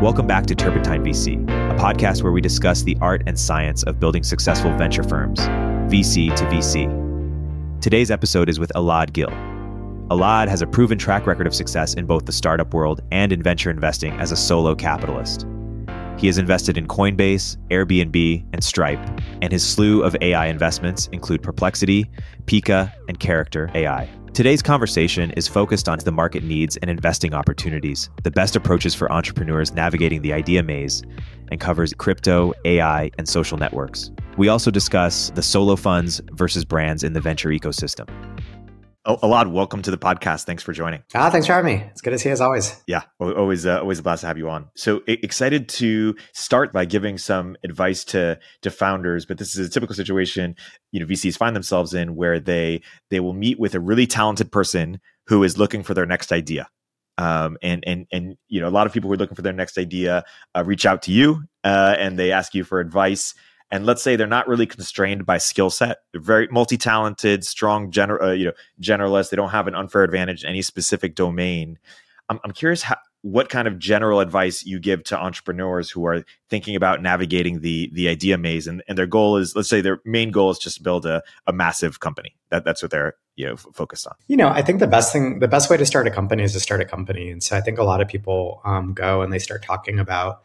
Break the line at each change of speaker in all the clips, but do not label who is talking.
Welcome back to Turpentine VC, a podcast where we discuss the art and science of building successful venture firms, VC to VC. Today's episode is with Elad Gil. Elad has a proven track record of success in both the startup world and in venture investing as a solo capitalist. He has invested in Coinbase, Airbnb, and Stripe, and his slew of AI investments include Perplexity, Pika, and Character AI. Today's conversation is focused on the market needs and investing opportunities, the best approaches for entrepreneurs navigating the idea maze, and covers crypto, AI, and social networks. We also discuss the solo funds versus brands in the venture ecosystem. Oh, Elad, welcome to the podcast. Thanks for joining.
Ah, thanks for having me. It's good to see you as always.
Yeah, always, uh, always a blast to have you on. So excited to start by giving some advice to to founders, but this is a typical situation you know VCs find themselves in where they they will meet with a really talented person who is looking for their next idea. Um, and and and you know a lot of people who are looking for their next idea uh, reach out to you uh, and they ask you for advice and let's say they're not really constrained by skill set they're very multi-talented strong gener- uh, you know generalists they don't have an unfair advantage in any specific domain. I'm, I'm curious how, what kind of general advice you give to entrepreneurs who are thinking about navigating the the idea maze and, and their goal is let's say their main goal is just to build a, a massive company. That, that's what they're you know f- focused on.
You know i think the best thing the best way to start a company is to start a company. And so i think a lot of people um, go and they start talking about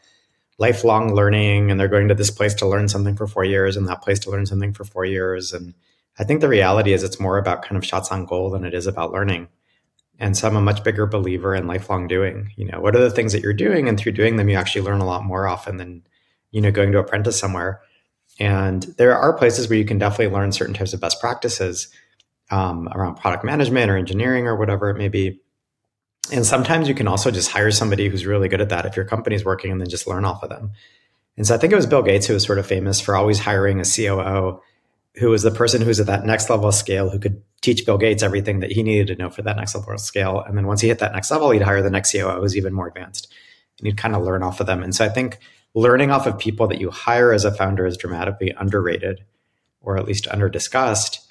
lifelong learning and they're going to this place to learn something for four years and that place to learn something for four years. And I think the reality is it's more about kind of shots on goal than it is about learning. And so I'm a much bigger believer in lifelong doing. You know, what are the things that you're doing? And through doing them, you actually learn a lot more often than, you know, going to apprentice somewhere. And there are places where you can definitely learn certain types of best practices um, around product management or engineering or whatever it may be and sometimes you can also just hire somebody who's really good at that if your company's working and then just learn off of them. And so I think it was Bill Gates who was sort of famous for always hiring a COO who was the person who's at that next level of scale who could teach Bill Gates everything that he needed to know for that next level of scale. And then once he hit that next level, he'd hire the next COO who's even more advanced. And he'd kind of learn off of them. And so I think learning off of people that you hire as a founder is dramatically underrated or at least under discussed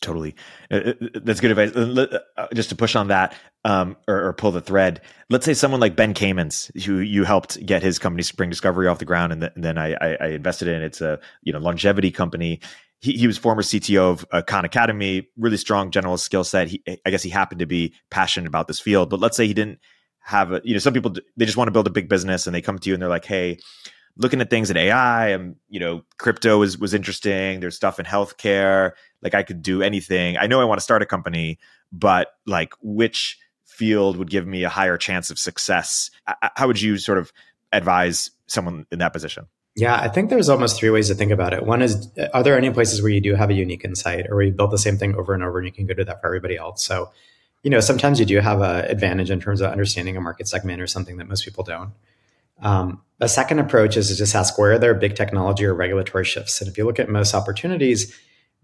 Totally, uh, uh, that's good advice. Uh, just to push on that, um, or, or, pull the thread. Let's say someone like Ben Kamens, who you helped get his company Spring Discovery off the ground, and, th- and then I, I, I, invested in. It's a you know longevity company. He, he was former CTO of uh, Khan Academy, really strong generalist skill set. He, I guess he happened to be passionate about this field. But let's say he didn't have a, you know, some people they just want to build a big business, and they come to you and they're like, hey looking at things in AI and you know crypto was was interesting. There's stuff in healthcare. Like I could do anything. I know I want to start a company, but like which field would give me a higher chance of success? How would you sort of advise someone in that position?
Yeah, I think there's almost three ways to think about it. One is, are there any places where you do have a unique insight or where you build the same thing over and over and you can go do that for everybody else? So, you know, sometimes you do have an advantage in terms of understanding a market segment or something that most people don't. Um, a second approach is to just ask where are there big technology or regulatory shifts. And if you look at most opportunities,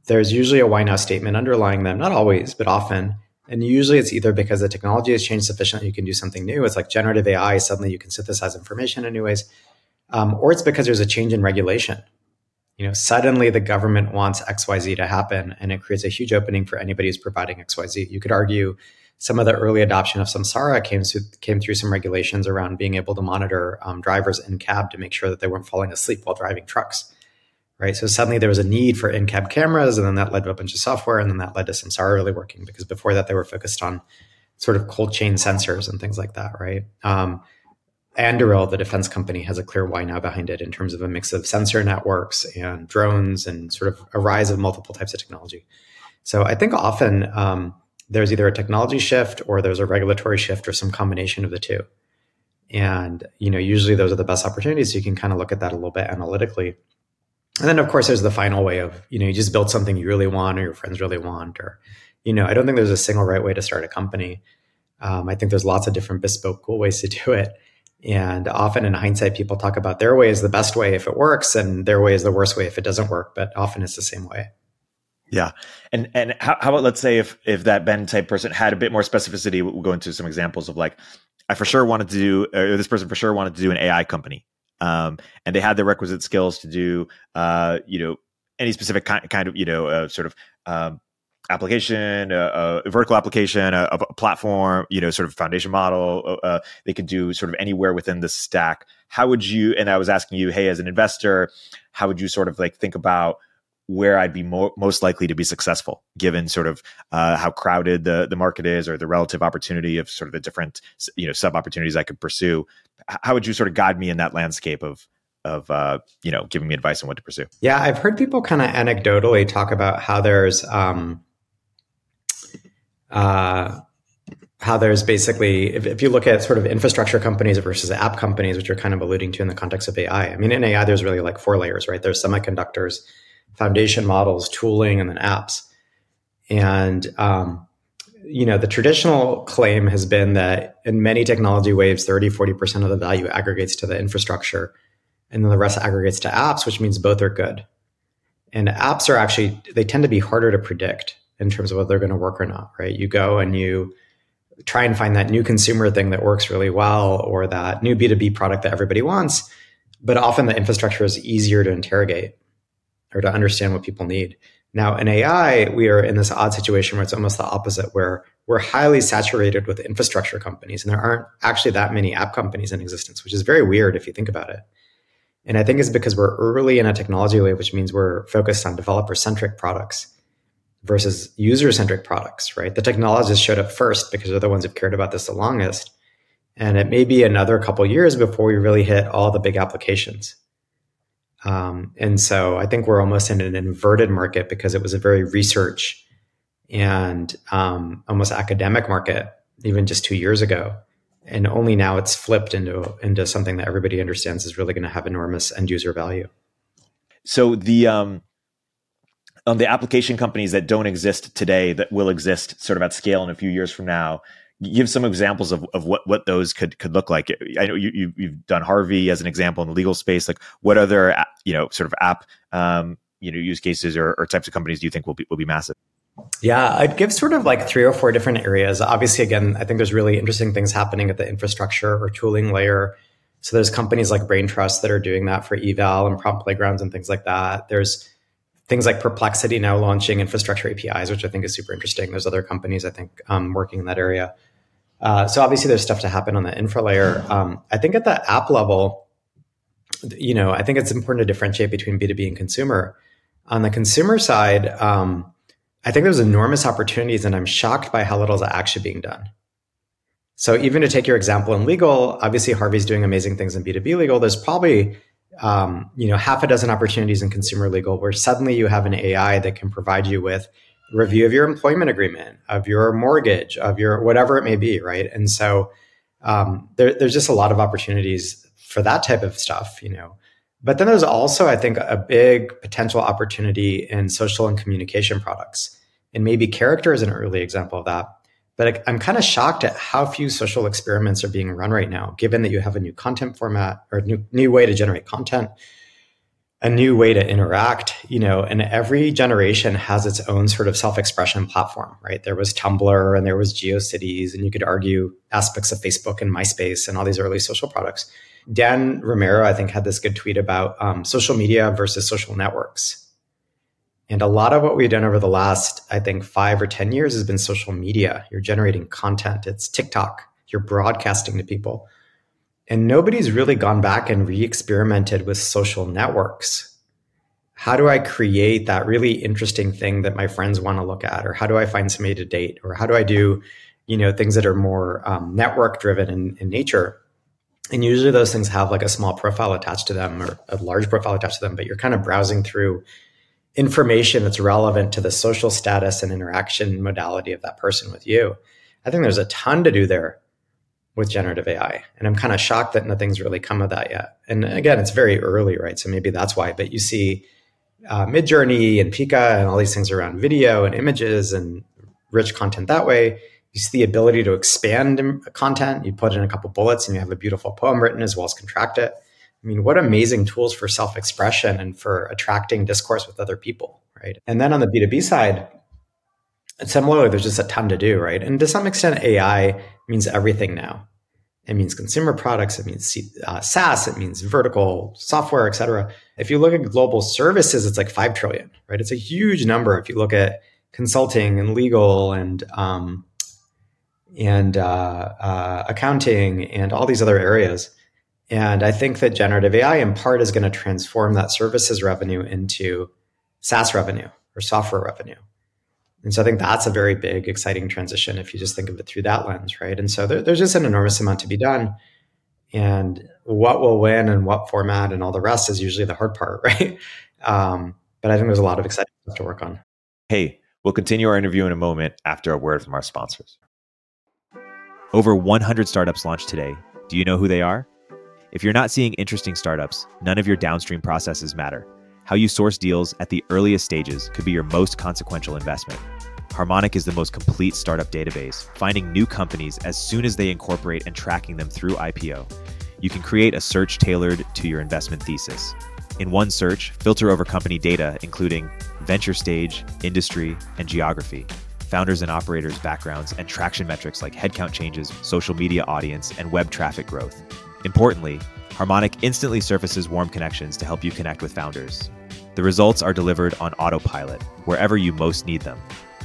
there's usually a why now statement underlying them, not always, but often. And usually it's either because the technology has changed sufficiently you can do something new. It's like generative AI, suddenly you can synthesize information in new ways. Um, or it's because there's a change in regulation. You know, suddenly the government wants XYZ to happen and it creates a huge opening for anybody who's providing XYZ. You could argue some of the early adoption of Samsara came through, came through some regulations around being able to monitor um, drivers in cab to make sure that they weren't falling asleep while driving trucks. Right. So suddenly there was a need for in cab cameras, and then that led to a bunch of software, and then that led to Samsara really working because before that they were focused on sort of cold chain sensors and things like that. Right. Um, Anduril, the defense company, has a clear why now behind it in terms of a mix of sensor networks and drones and sort of a rise of multiple types of technology. So I think often um, there's either a technology shift or there's a regulatory shift or some combination of the two. And, you know, usually those are the best opportunities. So you can kind of look at that a little bit analytically. And then of course there's the final way of, you know, you just build something you really want or your friends really want, or, you know, I don't think there's a single right way to start a company. Um, I think there's lots of different bespoke cool ways to do it. And often in hindsight, people talk about their way is the best way if it works and their way is the worst way if it doesn't work, but often it's the same way.
Yeah, and and how, how about let's say if if that Ben type person had a bit more specificity, we'll go into some examples of like I for sure wanted to do, or this person for sure wanted to do an AI company, um, and they had the requisite skills to do, uh, you know, any specific kind kind of you know uh, sort of um, application, uh, a vertical application, a, a, platform, you know, sort of foundation model. Uh, uh, they could do sort of anywhere within the stack. how would you? And I was asking you, hey, as an investor, how would you sort of like think about where I'd be mo- most likely to be successful, given sort of uh, how crowded the the market is, or the relative opportunity of sort of the different you know sub opportunities I could pursue. How would you sort of guide me in that landscape of of uh, you know giving me advice on what to pursue?
Yeah, I've heard people kind of anecdotally talk about how there's um, uh, how there's basically if, if, you look at sort of infrastructure companies versus app companies, which you're kind of alluding to in the context of AI. I mean, in AI, there's really like four layers, right? There's semiconductors foundation models, tooling, and then apps. And um, you know, the traditional claim has been that in many technology waves, 30, 40% of the value aggregates to the infrastructure, and then the rest aggregates to apps, which means both are good. And apps are actually, they tend to be harder to predict in terms of whether they're going to work or not, right? You go and you try and find that new consumer thing that works really well or that new B2B product that everybody wants. But often the infrastructure is easier to interrogate or to understand what people need. Now, in AI, we are in this odd situation where it's almost the opposite, where we're highly saturated with infrastructure companies, and there aren't actually that many app companies in existence, which is very weird if you think about it. And I think it's because we're early in a technology wave, which means we're focused on developer centric products versus user centric products, right? The technologists showed up first because they're the ones who've cared about this the longest. And it may be another couple years before we really hit all the big applications. Um, and so I think we're almost in an inverted market because it was a very research and um, almost academic market even just two years ago. And only now it's flipped into into something that everybody understands is really going to have enormous end user value.
So the um, on the application companies that don't exist today that will exist sort of at scale in a few years from now, give some examples of, of what, what those could could look like. I know you, you have done Harvey as an example in the legal space. Like, what other you know sort of app um, you know use cases or, or types of companies do you think will be will be massive?
Yeah, I'd give sort of like three or four different areas. Obviously, again, I think there's really interesting things happening at the infrastructure or tooling layer. So there's companies like Braintrust that are doing that for eval and prompt playgrounds and things like that. There's things like Perplexity now launching infrastructure APIs, which I think is super interesting. There's other companies I think um, working in that area. Uh, so obviously there's stuff to happen on the infra layer. Um, I think at the app level, you know, I think it's important to differentiate between B2B and consumer. On the consumer side, um, I think there's enormous opportunities and I'm shocked by how little is actually being done. So even to take your example in legal, obviously Harvey's doing amazing things in B2B legal. There's probably um, you know half a dozen opportunities in consumer legal where suddenly you have an AI that can provide you with review of your employment agreement, of your mortgage, of your whatever it may be, right? And so um, there, there's just a lot of opportunities for that type of stuff, you know. But then there's also, I think, a big potential opportunity in social and communication products. And maybe character is an early example of that. But I'm kind of shocked at how few social experiments are being run right now, given that you have a new content format or new, new way to generate content, a new way to interact, you know, and every generation has its own sort of self-expression platform, right? There was Tumblr and there was GeoCities, and you could argue aspects of Facebook and MySpace and all these early social products. Dan Romero, I think, had this good tweet about um, social media versus social networks. And a lot of what we've done over the last, I think, five or 10 years has been social media. You're generating content. It's TikTok. You're broadcasting to people. And nobody's really gone back and re experimented with social networks. How do I create that really interesting thing that my friends want to look at? Or how do I find somebody to date? Or how do I do, you know, things that are more um, network driven in, in nature? And usually those things have like a small profile attached to them or a large profile attached to them, but you're kind of browsing through information that's relevant to the social status and interaction modality of that person with you. I think there's a ton to do there with generative AI. And I'm kind of shocked that nothing's really come of that yet. And again, it's very early, right? So maybe that's why. But you see uh, Midjourney and Pika and all these things around video and images and rich content that way. You see the ability to expand content. You put in a couple bullets and you have a beautiful poem written as well as contract it. I mean, what amazing tools for self expression and for attracting discourse with other people, right? And then on the B2B side, similarly, there's just a ton to do, right? And to some extent, AI means everything now. It means consumer products, it means uh, SaaS, it means vertical software, et cetera. If you look at global services, it's like 5 trillion, right? It's a huge number. If you look at consulting and legal and, um, and uh, uh, accounting and all these other areas. And I think that generative AI in part is going to transform that services revenue into SaaS revenue or software revenue. And so I think that's a very big, exciting transition if you just think of it through that lens, right? And so there, there's just an enormous amount to be done. And what will win and what format and all the rest is usually the hard part, right? Um, but I think there's a lot of exciting stuff to work on.
Hey, we'll continue our interview in a moment after a word from our sponsors. Over 100 startups launched today. Do you know who they are? If you're not seeing interesting startups, none of your downstream processes matter. How you source deals at the earliest stages could be your most consequential investment. Harmonic is the most complete startup database, finding new companies as soon as they incorporate and tracking them through IPO. You can create a search tailored to your investment thesis. In one search, filter over company data, including venture stage, industry, and geography, founders and operators' backgrounds, and traction metrics like headcount changes, social media audience, and web traffic growth. Importantly, Harmonic instantly surfaces warm connections to help you connect with founders. The results are delivered on autopilot, wherever you most need them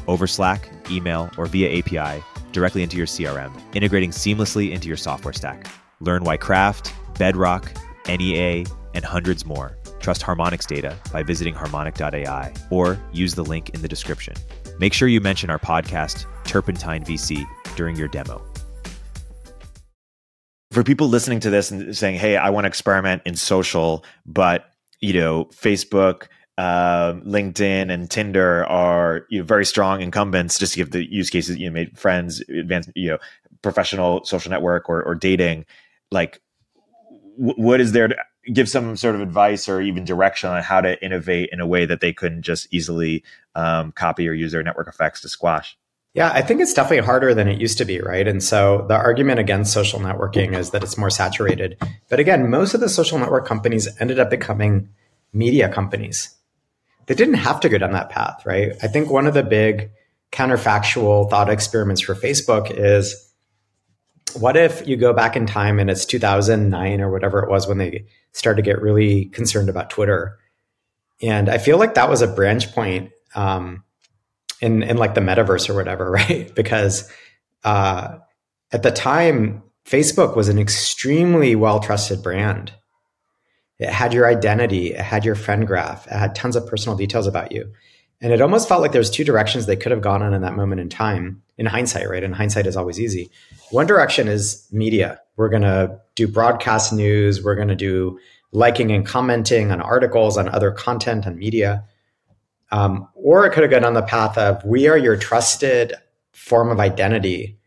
over Slack, email, or via API directly into your CRM, integrating seamlessly into your software stack. Learn why Craft, Bedrock, NEA, and hundreds more trust Harmonic's data by visiting harmonic.ai or use the link in the description. Make sure you mention our podcast, Turpentine VC, during your demo for people listening to this and saying, "Hey, I want to experiment in social," but you know, Facebook, uh, LinkedIn, and Tinder are you know, very strong incumbents. Just to give the use cases, you know, made friends, advanced, you know, professional social network or, or dating. Like, w- what is there to give some sort of advice or even direction on how to innovate in a way that they couldn't just easily um, copy or use their network effects to squash?
Yeah, I think it's definitely harder than it used to be, right? And so the argument against social networking is that it's more saturated. But again, most of the social network companies ended up becoming media companies. They didn't have to go down that path, right? I think one of the big counterfactual thought experiments for Facebook is what if you go back in time and it's 2009 or whatever it was when they started to get really concerned about Twitter? And I feel like that was a branch point. Um, in in like the metaverse or whatever, right? Because uh, at the time, Facebook was an extremely well trusted brand. It had your identity, it had your friend graph, it had tons of personal details about you. And it almost felt like there was two directions they could have gone on in that moment in time. In hindsight, right? And hindsight is always easy. One direction is media. We're going to do broadcast news. We're going to do liking and commenting on articles, on other content, on media. Um, or it could have gone on the path of we are your trusted form of identity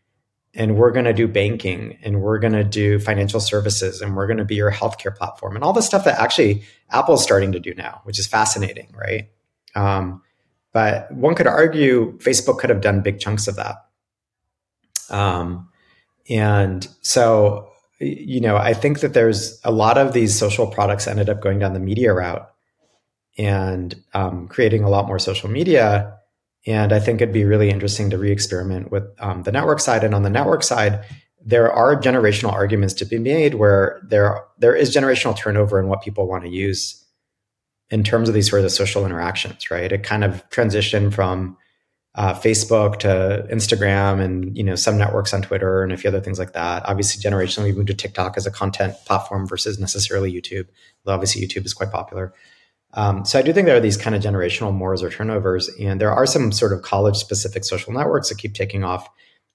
and we're going to do banking and we're going to do financial services and we're going to be your healthcare platform and all the stuff that actually Apple's starting to do now, which is fascinating, right? Um, but one could argue Facebook could have done big chunks of that. Um, and so, you know, I think that there's a lot of these social products ended up going down the media route and um, creating a lot more social media. And I think it'd be really interesting to re-experiment with um, the network side. And on the network side, there are generational arguments to be made where there there is generational turnover in what people want to use in terms of these sort of social interactions. Right? It kind of transitioned from uh, Facebook to Instagram and you know some networks on Twitter and a few other things like that. Obviously, generationally, we moved to TikTok as a content platform versus necessarily YouTube. Though obviously, YouTube is quite popular. Um, so I do think there are these kind of generational mores or turnovers, and there are some sort of college specific social networks that keep taking off,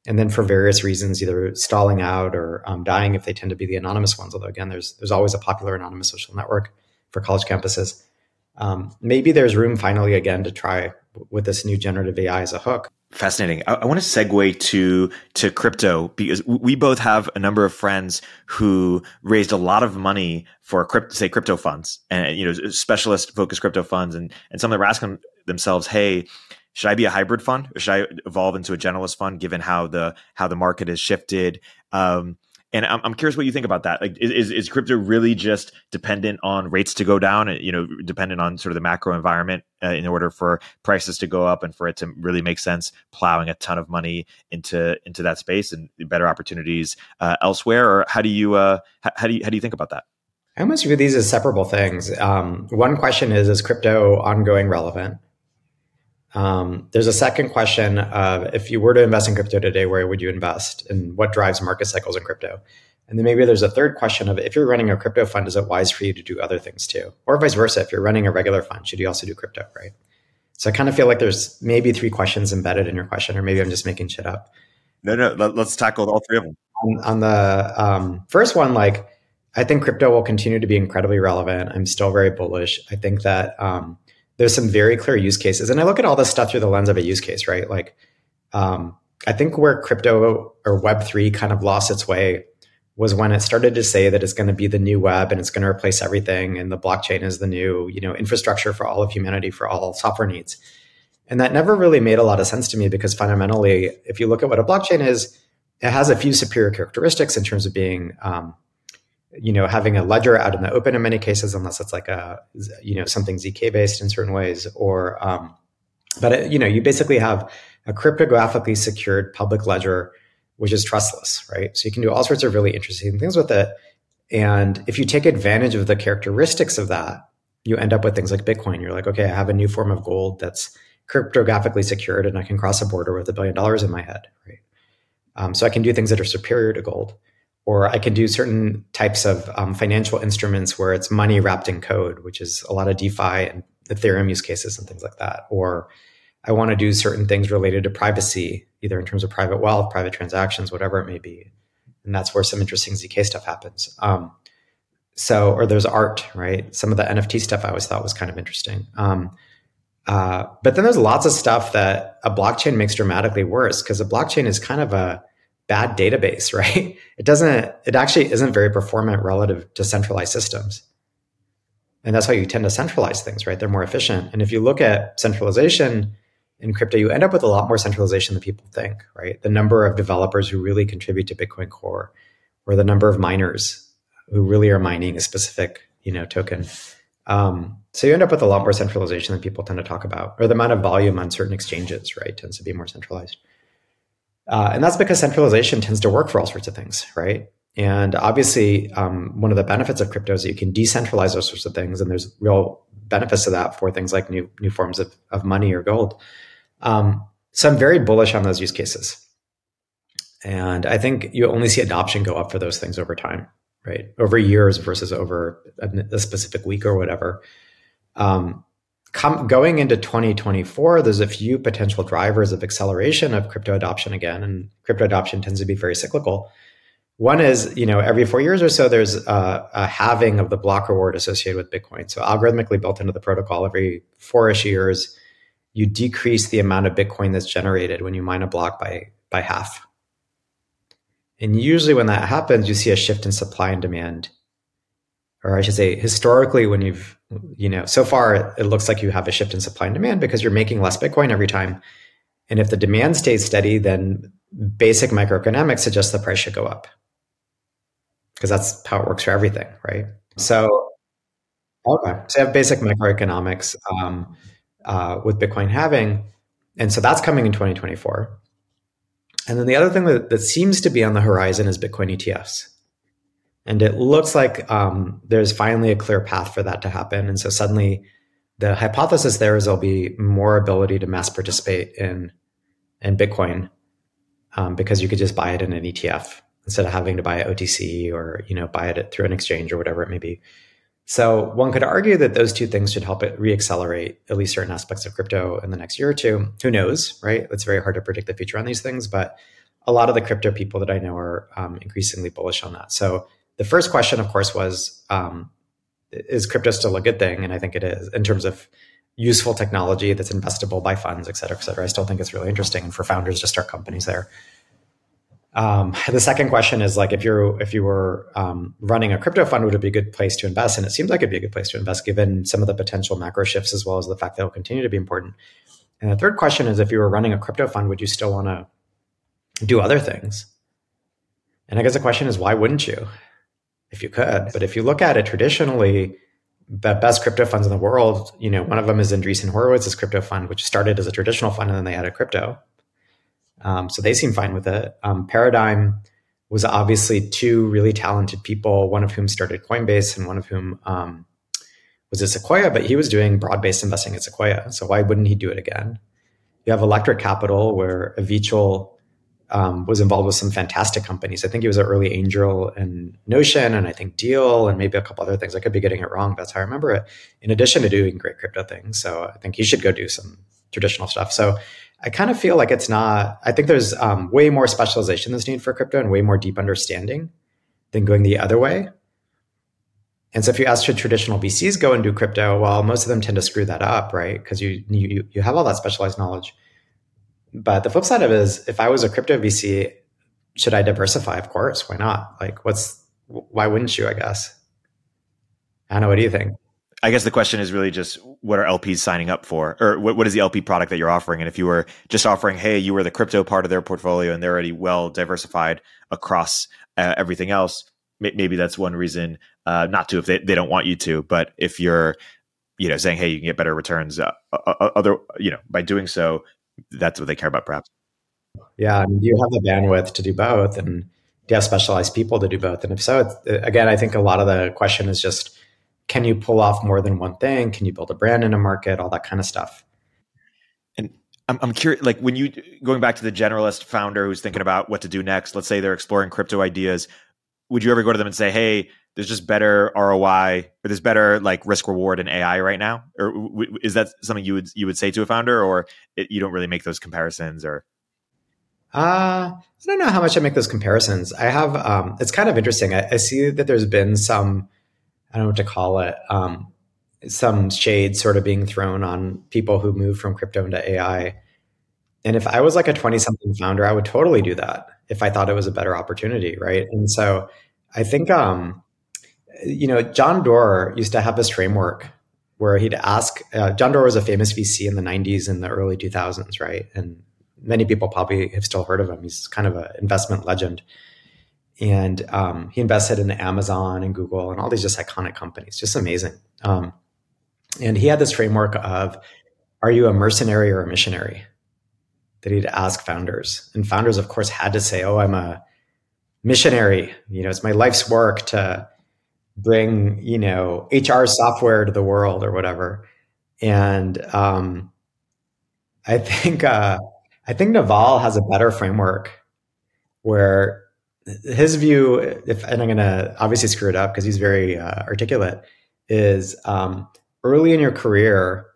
and then for various reasons, either stalling out or um, dying if they tend to be the anonymous ones. Although again, there's there's always a popular anonymous social network for college campuses. Um, maybe there's room finally again to try with this new generative AI as a hook
Fascinating. I, I, want to segue to to crypto because we both have a number of friends who raised a lot of money for crypto, say crypto funds and you know specialist focused crypto funds, and and some of them are asking themselves, "Hey, should I be a hybrid fund or should I evolve into a generalist fund?" Given how the how the market has shifted, um, and I'm, I'm curious what you think about that. Like, is, is crypto really just dependent on rates to go down? You know, dependent on sort of the macro environment uh, in order for prices to go up and for it to really make sense, plowing a ton of money into into that space and better opportunities uh, elsewhere. Or how do you uh, how do you how do you think about that?
I almost view these as separable things. Um, one question is: Is crypto ongoing relevant? Um, there's a second question of if you were to invest in crypto today, where would you invest and what drives market cycles in crypto? And then maybe there's a third question of if you're running a crypto fund, is it wise for you to do other things too? Or vice versa, if you're running a regular fund, should you also do crypto, right? So I kind of feel like there's maybe three questions embedded in your question, or maybe I'm just making shit up.
No, no, let, us tackle all three of them.
On, on the um, first one, like I think crypto will continue to be incredibly relevant. I'm still very bullish. I think that um, there's some very clear use cases, and I look at all this stuff through the lens of a use case, right? Like, um, I think where crypto or Web three kind of lost its way was when it started to say that it's going to be the new web and it's going to replace everything and the blockchain is the new you know infrastructure for all of humanity for all software needs and that never really made a lot of sense to me because fundamentally if you look at what a blockchain is it has a few superior characteristics in terms of being um, you know having a ledger out in the open in many cases unless it's like a you know something zk based in certain ways or um, but it, you know you basically have a cryptographically secured public ledger which is trustless, right? So you can do all sorts of really interesting things with it. And if you take advantage of the characteristics of that, you end up with things like Bitcoin. You're like, okay, I have a new form of gold that's cryptographically secured and I can cross a border with a billion dollars in my head, right? Um, so I can do things that are superior to gold. Or I can do certain types of um, financial instruments where it's money wrapped in code, which is a lot of DeFi and Ethereum use cases and things like that. Or I want to do certain things related to privacy, either in terms of private wealth, private transactions, whatever it may be. And that's where some interesting ZK stuff happens. Um, so, or there's art, right? Some of the NFT stuff I always thought was kind of interesting. Um, uh, but then there's lots of stuff that a blockchain makes dramatically worse because a blockchain is kind of a bad database, right? It doesn't, it actually isn't very performant relative to centralized systems. And that's how you tend to centralize things, right? They're more efficient. And if you look at centralization, in crypto, you end up with a lot more centralization than people think, right? The number of developers who really contribute to Bitcoin Core, or the number of miners who really are mining a specific, you know, token. Um, so you end up with a lot more centralization than people tend to talk about, or the amount of volume on certain exchanges, right, tends to be more centralized. Uh, and that's because centralization tends to work for all sorts of things, right? And obviously, um, one of the benefits of crypto is that you can decentralize those sorts of things, and there's real benefits to that for things like new new forms of, of money or gold. Um, so I'm very bullish on those use cases. And I think you only see adoption go up for those things over time, right? Over years versus over a, a specific week or whatever. Um, com- going into 2024, there's a few potential drivers of acceleration of crypto adoption again, and crypto adoption tends to be very cyclical. One is, you know, every four years or so, there's a, a halving of the block reward associated with Bitcoin. So algorithmically built into the protocol, every four-ish years, you decrease the amount of Bitcoin that's generated when you mine a block by by half. And usually when that happens, you see a shift in supply and demand. Or I should say, historically, when you've, you know, so far it looks like you have a shift in supply and demand because you're making less Bitcoin every time. And if the demand stays steady, then basic microeconomics suggests the price should go up. Because that's how it works for everything, right? So, okay. So you have basic microeconomics. Um, uh, with Bitcoin halving. And so that's coming in 2024. And then the other thing that, that seems to be on the horizon is Bitcoin ETFs. And it looks like um, there's finally a clear path for that to happen. And so suddenly the hypothesis there is there'll be more ability to mass participate in, in Bitcoin um, because you could just buy it in an ETF instead of having to buy it OTC or, you know, buy it through an exchange or whatever it may be. So one could argue that those two things should help it reaccelerate at least certain aspects of crypto in the next year or two. Who knows, right? It's very hard to predict the future on these things, but a lot of the crypto people that I know are um, increasingly bullish on that. So the first question, of course, was um, is crypto still a good thing? And I think it is in terms of useful technology that's investable by funds, et cetera, et cetera. I still think it's really interesting for founders to start companies there. Um, the second question is like if you're if you were um, running a crypto fund, would it be a good place to invest? And it seems like it'd be a good place to invest given some of the potential macro shifts as well as the fact that it'll continue to be important. And the third question is if you were running a crypto fund, would you still want to do other things? And I guess the question is why wouldn't you? If you could, but if you look at it traditionally, the best crypto funds in the world, you know, one of them is Andreessen Horowitz's crypto fund, which started as a traditional fund and then they added crypto. Um, so they seem fine with it. Um, Paradigm was obviously two really talented people, one of whom started Coinbase and one of whom um, was at Sequoia, but he was doing broad based investing at Sequoia. So why wouldn't he do it again? You have Electric Capital, where Avichal um, was involved with some fantastic companies. I think he was an early angel in Notion and I think Deal and maybe a couple other things. I could be getting it wrong. That's how I remember it. In addition to doing great crypto things, so I think he should go do some traditional stuff. So I kind of feel like it's not. I think there's um, way more specialization that's needed for crypto and way more deep understanding than going the other way. And so if you ask should traditional VCs go and do crypto, well, most of them tend to screw that up, right? Because you, you you have all that specialized knowledge. But the flip side of it is if I was a crypto VC, should I diversify? Of course. Why not? Like what's why wouldn't you, I guess? I don't know, what do you think?
I guess the question is really just what are LPs signing up for, or what, what is the LP product that you're offering? And if you were just offering, hey, you were the crypto part of their portfolio and they're already well diversified across uh, everything else, maybe that's one reason uh, not to if they, they don't want you to. But if you're, you know, saying, hey, you can get better returns, uh, other, you know, by doing so, that's what they care about, perhaps.
Yeah, I mean, do you have the bandwidth to do both, and do you have specialized people to do both? And if so, uh, again, I think a lot of the question is just can you pull off more than one thing? Can you build a brand in a market? All that kind of stuff.
And I'm, I'm curious, like when you going back to the generalist founder who's thinking about what to do next. Let's say they're exploring crypto ideas. Would you ever go to them and say, "Hey, there's just better ROI or there's better like risk reward in AI right now?" Or w- is that something you would you would say to a founder, or it, you don't really make those comparisons? Or
uh, I don't know how much I make those comparisons. I have. Um, it's kind of interesting. I, I see that there's been some I don't know what to call it, um, some shade sort of being thrown on people who move from crypto into AI. And if I was like a 20 something founder, I would totally do that if I thought it was a better opportunity. Right. And so I think, um, you know, John Doerr used to have this framework where he'd ask, uh, John Doerr was a famous VC in the 90s and the early 2000s. Right. And many people probably have still heard of him. He's kind of an investment legend and um, he invested in Amazon and Google and all these just iconic companies, just amazing. Um, and he had this framework of, are you a mercenary or a missionary? That he'd ask founders, and founders, of course, had to say, "Oh, I'm a missionary. You know, it's my life's work to bring you know HR software to the world or whatever." And um, I think uh, I think Naval has a better framework where his view, if and I'm going to obviously screw it up because he's very uh, articulate, is um, early in your career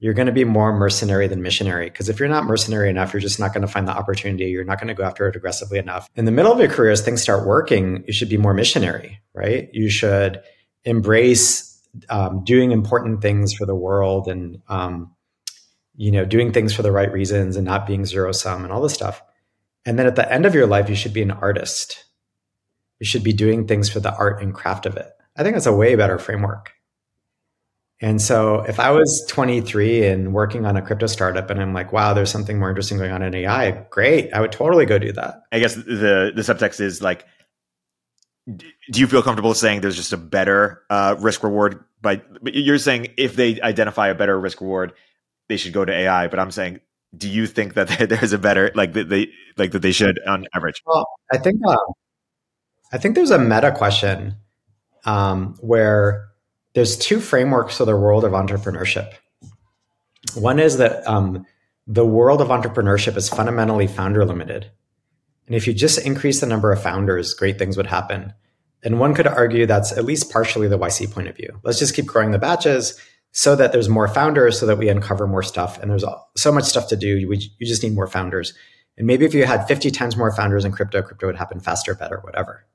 you're going to be more mercenary than missionary because if you're not mercenary enough, you're just not going to find the opportunity. You're not going to go after it aggressively enough. In the middle of your career, as things start working, you should be more missionary, right? You should embrace um, doing important things for the world and um, you know doing things for the right reasons and not being zero sum and all this stuff. And then at the end of your life, you should be an artist. You should be doing things for the art and craft of it. I think that's a way better framework. And so if I was 23 and working on a crypto startup and I'm like, wow, there's something more interesting going on in AI, great. I would totally go do that.
I guess the the subtext is like do you feel comfortable saying there's just a better uh, risk reward by but you're saying if they identify a better risk reward they should go to AI but I'm saying do you think that there's a better like that they like that they should on average?
Well, I think uh, I think there's a meta question um, where there's two frameworks for the world of entrepreneurship. One is that um, the world of entrepreneurship is fundamentally founder limited, and if you just increase the number of founders, great things would happen. And one could argue that's at least partially the YC point of view. Let's just keep growing the batches so that there's more founders so that we uncover more stuff and there's so much stuff to do you, you just need more founders and maybe if you had 50 times more founders in crypto crypto would happen faster better whatever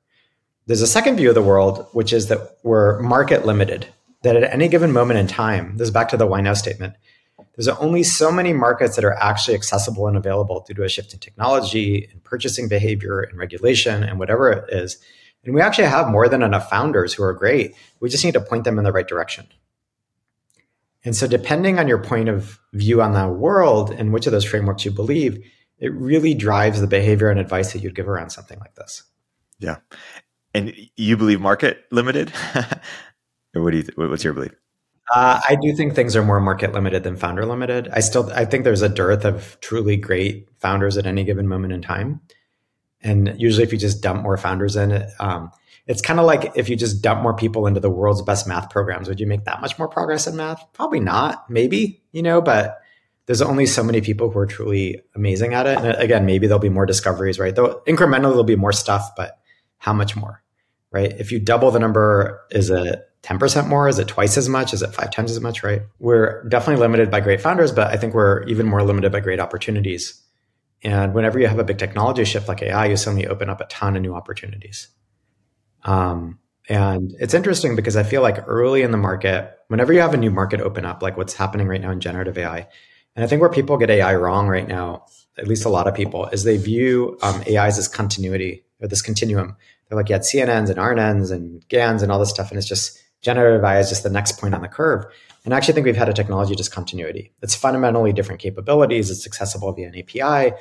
there's a second view of the world which is that we're market limited that at any given moment in time this is back to the why now statement there's only so many markets that are actually accessible and available due to a shift in technology and purchasing behavior and regulation and whatever it is and we actually have more than enough founders who are great we just need to point them in the right direction and so, depending on your point of view on the world and which of those frameworks you believe, it really drives the behavior and advice that you'd give around something like this.
Yeah. And you believe market limited? or what do you, th- what's your belief?
Uh, I do think things are more market limited than founder limited. I still, I think there's a dearth of truly great founders at any given moment in time. And usually, if you just dump more founders in it, um, it's kind of like if you just dump more people into the world's best math programs, would you make that much more progress in math? Probably not, maybe, you know, but there's only so many people who are truly amazing at it. And again, maybe there'll be more discoveries, right? Though incrementally there'll be more stuff, but how much more, right? If you double the number, is it 10% more? Is it twice as much? Is it five times as much, right? We're definitely limited by great founders, but I think we're even more limited by great opportunities. And whenever you have a big technology shift like AI, you suddenly open up a ton of new opportunities. Um, and it's interesting because I feel like early in the market, whenever you have a new market open up, like what's happening right now in generative AI, and I think where people get AI wrong right now, at least a lot of people, is they view um, AI as continuity or this continuum. They're like, yeah, CNNs and RNNs and GANs and all this stuff. And it's just generative AI is just the next point on the curve. And I actually think we've had a technology discontinuity. It's fundamentally different capabilities. It's accessible via an API.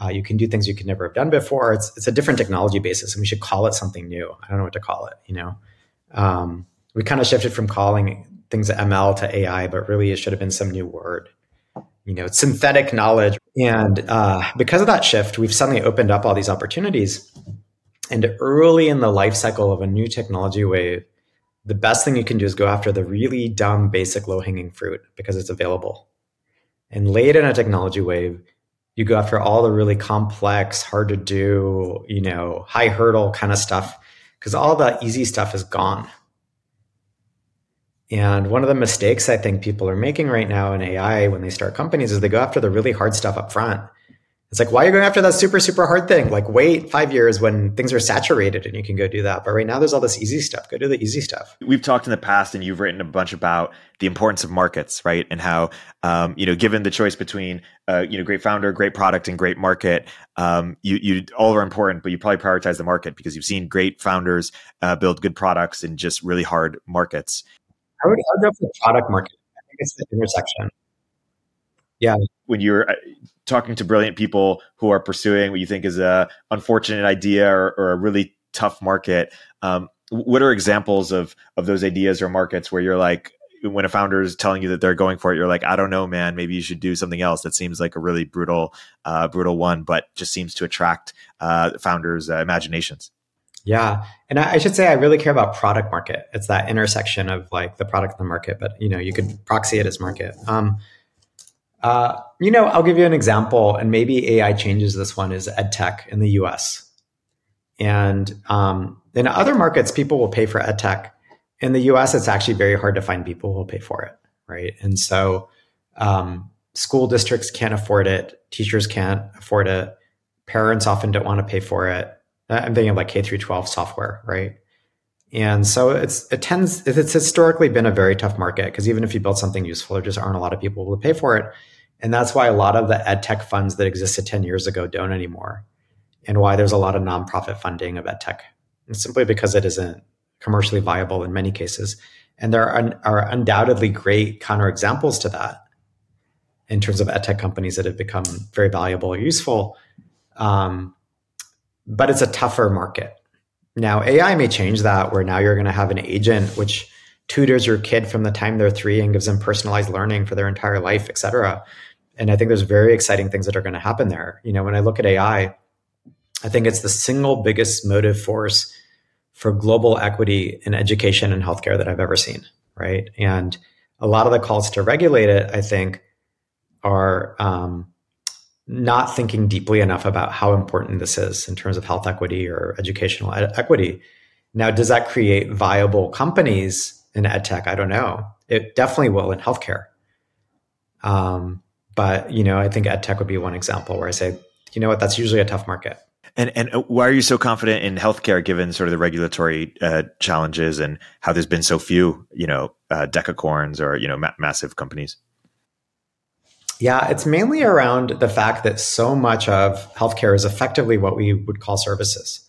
Uh, you can do things you could never have done before. It's, it's a different technology basis, and we should call it something new. I don't know what to call it. You know, um, we kind of shifted from calling things ML to AI, but really it should have been some new word you know, synthetic knowledge. And uh, because of that shift, we've suddenly opened up all these opportunities. And early in the life cycle of a new technology wave, the best thing you can do is go after the really dumb, basic, low hanging fruit because it's available. And late in a technology wave, you go after all the really complex, hard to do, you know, high hurdle kind of stuff because all the easy stuff is gone. And one of the mistakes I think people are making right now in AI when they start companies is they go after the really hard stuff up front. It's like, why are you going after that super, super hard thing? Like, wait five years when things are saturated and you can go do that. But right now, there's all this easy stuff. Go do the easy stuff.
We've talked in the past, and you've written a bunch about the importance of markets, right? And how, um, you know, given the choice between, uh, you know, great founder, great product, and great market, um, you, you all are important, but you probably prioritize the market because you've seen great founders uh, build good products in just really hard markets.
I would, I would go for the product market. I think it's the intersection. Yeah.
When you're uh, talking to brilliant people who are pursuing what you think is a unfortunate idea or, or a really tough market, um, what are examples of of those ideas or markets where you're like, when a founder is telling you that they're going for it, you're like, I don't know, man. Maybe you should do something else. That seems like a really brutal, uh, brutal one, but just seems to attract uh, founders' uh, imaginations.
Yeah. And I, should say I really care about product market. It's that intersection of like the product and the market, but you know, you could proxy it as market. Um, uh, you know, I'll give you an example, and maybe AI changes this one is edtech in the US. And um, in other markets, people will pay for edtech. In the US, it's actually very hard to find people who will pay for it, right? And so um, school districts can't afford it, teachers can't afford it, parents often don't want to pay for it I'm thinking of like K through 12 software, right? And so it's it tends it's historically been a very tough market because even if you build something useful, there just aren't a lot of people will pay for it. And that's why a lot of the ed tech funds that existed 10 years ago don't anymore. And why there's a lot of nonprofit funding of ed tech. It's simply because it isn't commercially viable in many cases. And there are, are undoubtedly great counterexamples to that in terms of ed tech companies that have become very valuable or useful. Um, but it's a tougher market. Now, AI may change that where now you're going to have an agent which tutors your kid from the time they're three and gives them personalized learning for their entire life, et cetera. And I think there's very exciting things that are going to happen there. You know, when I look at AI, I think it's the single biggest motive force for global equity in education and healthcare that I've ever seen. Right. And a lot of the calls to regulate it, I think, are um, not thinking deeply enough about how important this is in terms of health equity or educational ed- equity. Now, does that create viable companies in edtech? I don't know. It definitely will in healthcare. Um, but you know, I think edtech would be one example where I say, you know what, that's usually a tough market.
And and why are you so confident in healthcare, given sort of the regulatory uh, challenges and how there's been so few, you know, uh, decacorns or you know ma- massive companies?
Yeah, it's mainly around the fact that so much of healthcare is effectively what we would call services.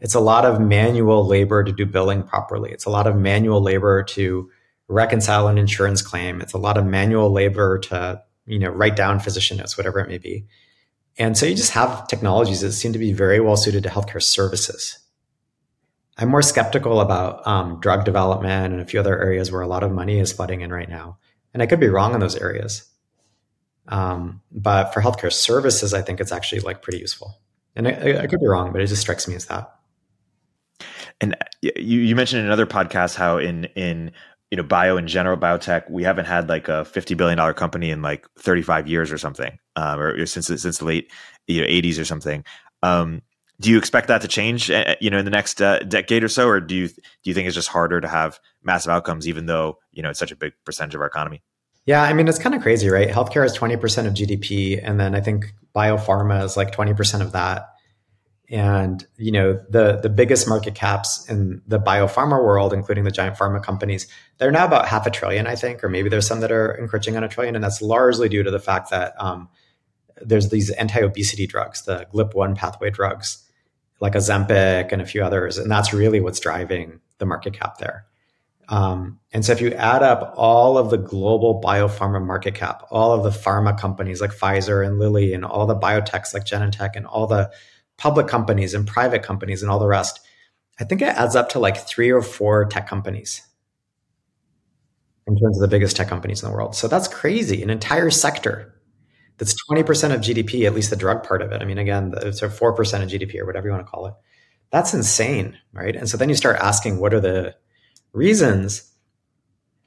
It's a lot of manual labor to do billing properly. It's a lot of manual labor to reconcile an insurance claim. It's a lot of manual labor to, you know, write down physician notes, whatever it may be. And so you just have technologies that seem to be very well suited to healthcare services. I'm more skeptical about um, drug development and a few other areas where a lot of money is flooding in right now. And I could be wrong in those areas. Um, but for healthcare services, I think it's actually like pretty useful. And I, I, could be wrong, but it just strikes me as that.
And you, you mentioned in another podcast how in in you know bio in general biotech we haven't had like a 50 billion dollar company in like 35 years or something um, or, since since the late you know 80s or something um, do you expect that to change uh, you know in the next uh, decade or so or do you do you think it's just harder to have massive outcomes even though you know it's such a big percentage of our economy
yeah i mean it's kind of crazy right? Healthcare is 20% of gdp and then i think biopharma is like 20% of that. And you know the the biggest market caps in the biopharma world including the giant pharma companies they're now about half a trillion i think or maybe there's some that are encroaching on a trillion and that's largely due to the fact that um, there's these anti-obesity drugs the glip-1 pathway drugs like ozempic and a few others and that's really what's driving the market cap there um, and so if you add up all of the global biopharma market cap all of the pharma companies like pfizer and lilly and all the biotechs like genentech and all the public companies and private companies and all the rest, I think it adds up to like three or four tech companies in terms of the biggest tech companies in the world. So that's crazy. An entire sector that's 20% of GDP, at least the drug part of it. I mean, again, it's a 4% of GDP or whatever you want to call it. That's insane, right? And so then you start asking what are the reasons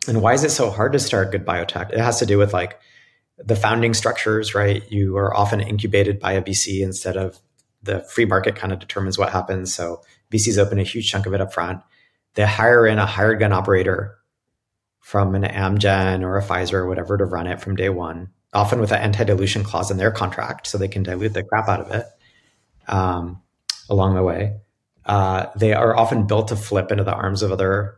and why is it so hard to start good biotech? It has to do with like the founding structures, right? You are often incubated by a VC instead of the free market kind of determines what happens. So VCs open a huge chunk of it up front. They hire in a hired gun operator from an Amgen or a Pfizer or whatever to run it from day one, often with an anti-dilution clause in their contract, so they can dilute the crap out of it um, along the way. Uh, they are often built to flip into the arms of other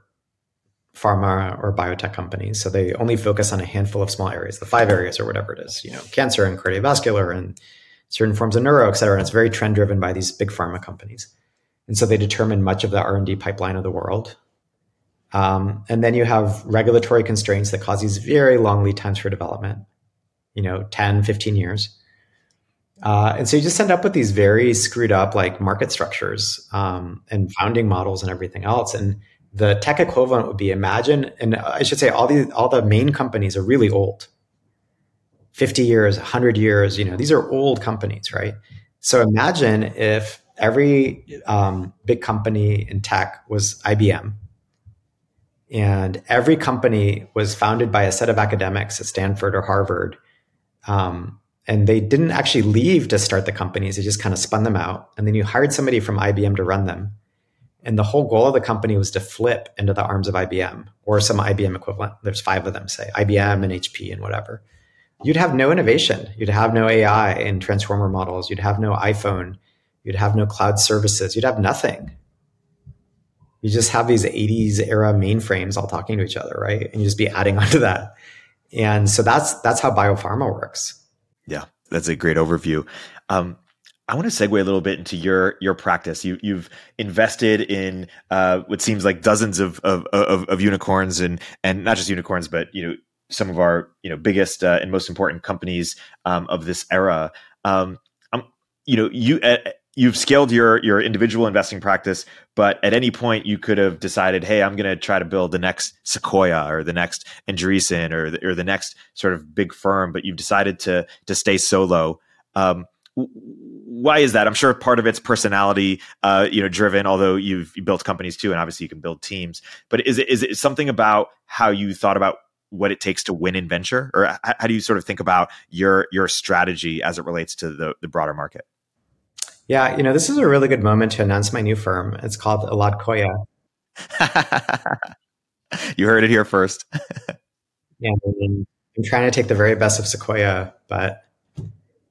pharma or biotech companies. So they only focus on a handful of small areas, the five areas or whatever it is, you know, cancer and cardiovascular and certain forms of neuro, et cetera. And it's very trend driven by these big pharma companies. And so they determine much of the R&D pipeline of the world. Um, and then you have regulatory constraints that cause these very long lead times for development, you know, 10, 15 years. Uh, and so you just end up with these very screwed up like market structures um, and founding models and everything else. And the tech equivalent would be imagine, and I should say all the all the main companies are really old. 50 years, 100 years, you know, these are old companies, right? So imagine if every um, big company in tech was IBM and every company was founded by a set of academics at Stanford or Harvard. Um, and they didn't actually leave to start the companies, they just kind of spun them out. And then you hired somebody from IBM to run them. And the whole goal of the company was to flip into the arms of IBM or some IBM equivalent. There's five of them, say IBM and HP and whatever you'd have no innovation. You'd have no AI and transformer models. You'd have no iPhone. You'd have no cloud services. You'd have nothing. You just have these 80s era mainframes all talking to each other, right? And you just be adding onto that. And so that's that's how biopharma works.
Yeah, that's a great overview. Um, I want to segue a little bit into your your practice. You you've invested in uh, what seems like dozens of, of of, of unicorns and and not just unicorns, but you know some of our you know biggest uh, and most important companies um, of this era. Um, you know, you uh, you've scaled your your individual investing practice, but at any point you could have decided, hey, I'm going to try to build the next Sequoia or the next Andreessen or the, or the next sort of big firm, but you've decided to to stay solo. Um, why is that? I'm sure part of it's personality, uh, you know, driven. Although you've you built companies too, and obviously you can build teams. But is it is it something about how you thought about what it takes to win in venture, or how do you sort of think about your your strategy as it relates to the, the broader market?
Yeah, you know, this is a really good moment to announce my new firm. It's called Alad Koya.
you heard it here first.
yeah, I mean, I'm trying to take the very best of Sequoia, but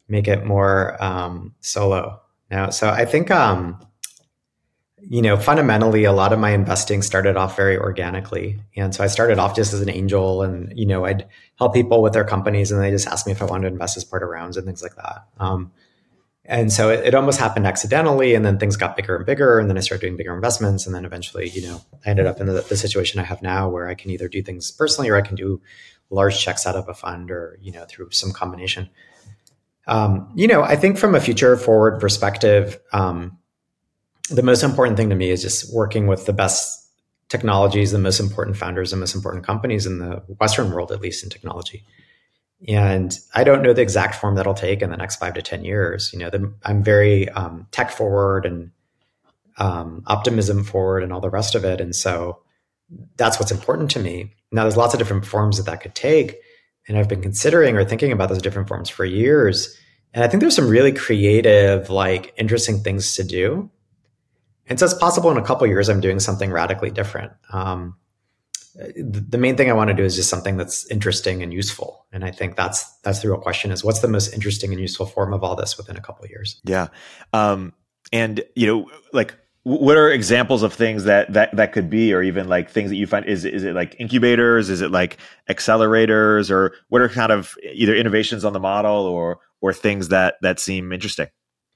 make it more um, solo now. So I think um, you know, fundamentally, a lot of my investing started off very organically. And so I started off just as an angel and, you know, I'd help people with their companies and they just asked me if I wanted to invest as part of rounds and things like that. Um, and so it, it, almost happened accidentally. And then things got bigger and bigger. And then I started doing bigger investments. And then eventually, you know, I ended up in the, the situation I have now where I can either do things personally or I can do large checks out of a fund or, you know, through some combination. Um, you know, I think from a future forward perspective, um, the most important thing to me is just working with the best technologies, the most important founders, the most important companies in the Western world, at least in technology. And I don't know the exact form that'll take in the next five to 10 years. You know, the, I'm very um, tech forward and um, optimism forward and all the rest of it. And so that's what's important to me. now there's lots of different forms that that could take, and I've been considering or thinking about those different forms for years. And I think there's some really creative, like interesting things to do. And so it's possible in a couple years I'm doing something radically different. Um, the main thing I want to do is just something that's interesting and useful. And I think that's that's the real question: is what's the most interesting and useful form of all this within a couple years?
Yeah, um, and you know, like what are examples of things that that that could be or even like things that you find is is it like incubators? Is it like accelerators? Or what are kind of either innovations on the model or or things that that seem interesting?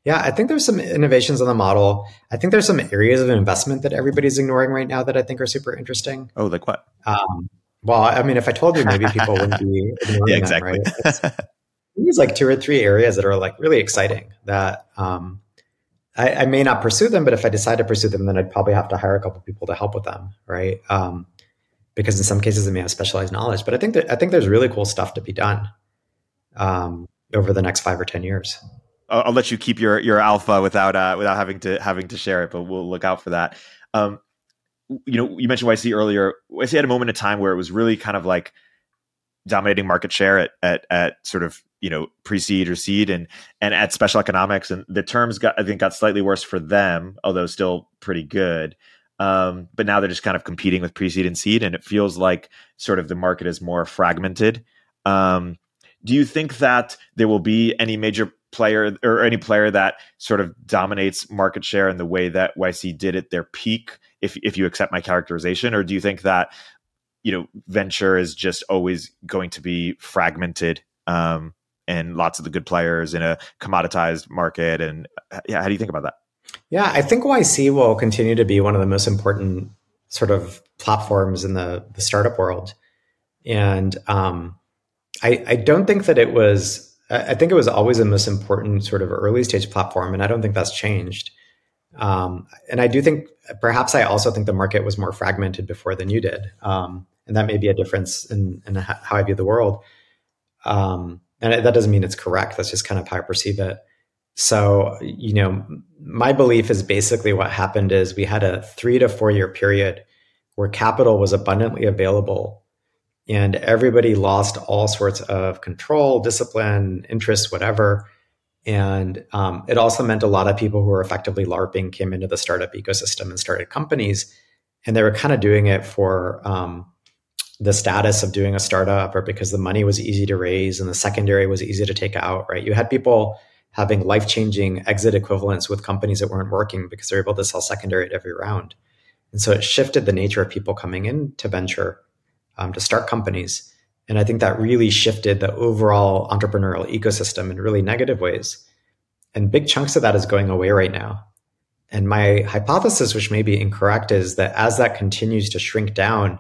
Yeah i think there's some innovations on the model. I think there's some areas of investment that everybody's ignoring right now that i think are super interesting.
Oh like what? Um,
well i mean if i told you maybe people wouldn't be ignoring yeah, exactly. that right? there's like two or three areas that are like really exciting that um, I, I, may not pursue them, but if I decide to pursue them, then I'd probably have to hire a couple people to help with them, right? Um, because in some cases they may have specialized knowledge. But I think that I think there's really cool stuff to be done um, over the next five or ten years.
I'll, I'll, let you keep your your alpha without uh, without having to having to share it, but we'll look out for that. Um, you know, you mentioned YC earlier. YC had a moment in time where it was really kind of like dominating market share at at, at sort of you know pre-seed or seed and and at special economics and the terms got i think got slightly worse for them although still pretty good. Um, but now they're just kind of competing with pre-seed and seed and it feels like sort of the market is more fragmented. Um, do you think that there will be any major player or any player that sort of dominates market share in the way that YC did at their peak if if you accept my characterization? Or do you think that you know venture is just always going to be fragmented? Um, and lots of the good players in a commoditized market. And yeah, how do you think about that?
Yeah, I think YC will continue to be one of the most important sort of platforms in the, the startup world. And um, I, I don't think that it was, I think it was always the most important sort of early stage platform. And I don't think that's changed. Um, and I do think, perhaps I also think the market was more fragmented before than you did. Um, and that may be a difference in, in how I view the world. Um, and that doesn't mean it's correct. That's just kind of how I perceive it. So, you know, my belief is basically what happened is we had a three to four year period where capital was abundantly available and everybody lost all sorts of control, discipline, interest, whatever. And um, it also meant a lot of people who were effectively LARPing came into the startup ecosystem and started companies. And they were kind of doing it for um, the status of doing a startup or because the money was easy to raise and the secondary was easy to take out, right? You had people having life changing exit equivalents with companies that weren't working because they're able to sell secondary at every round. And so it shifted the nature of people coming in to venture um, to start companies. And I think that really shifted the overall entrepreneurial ecosystem in really negative ways. And big chunks of that is going away right now. And my hypothesis, which may be incorrect, is that as that continues to shrink down,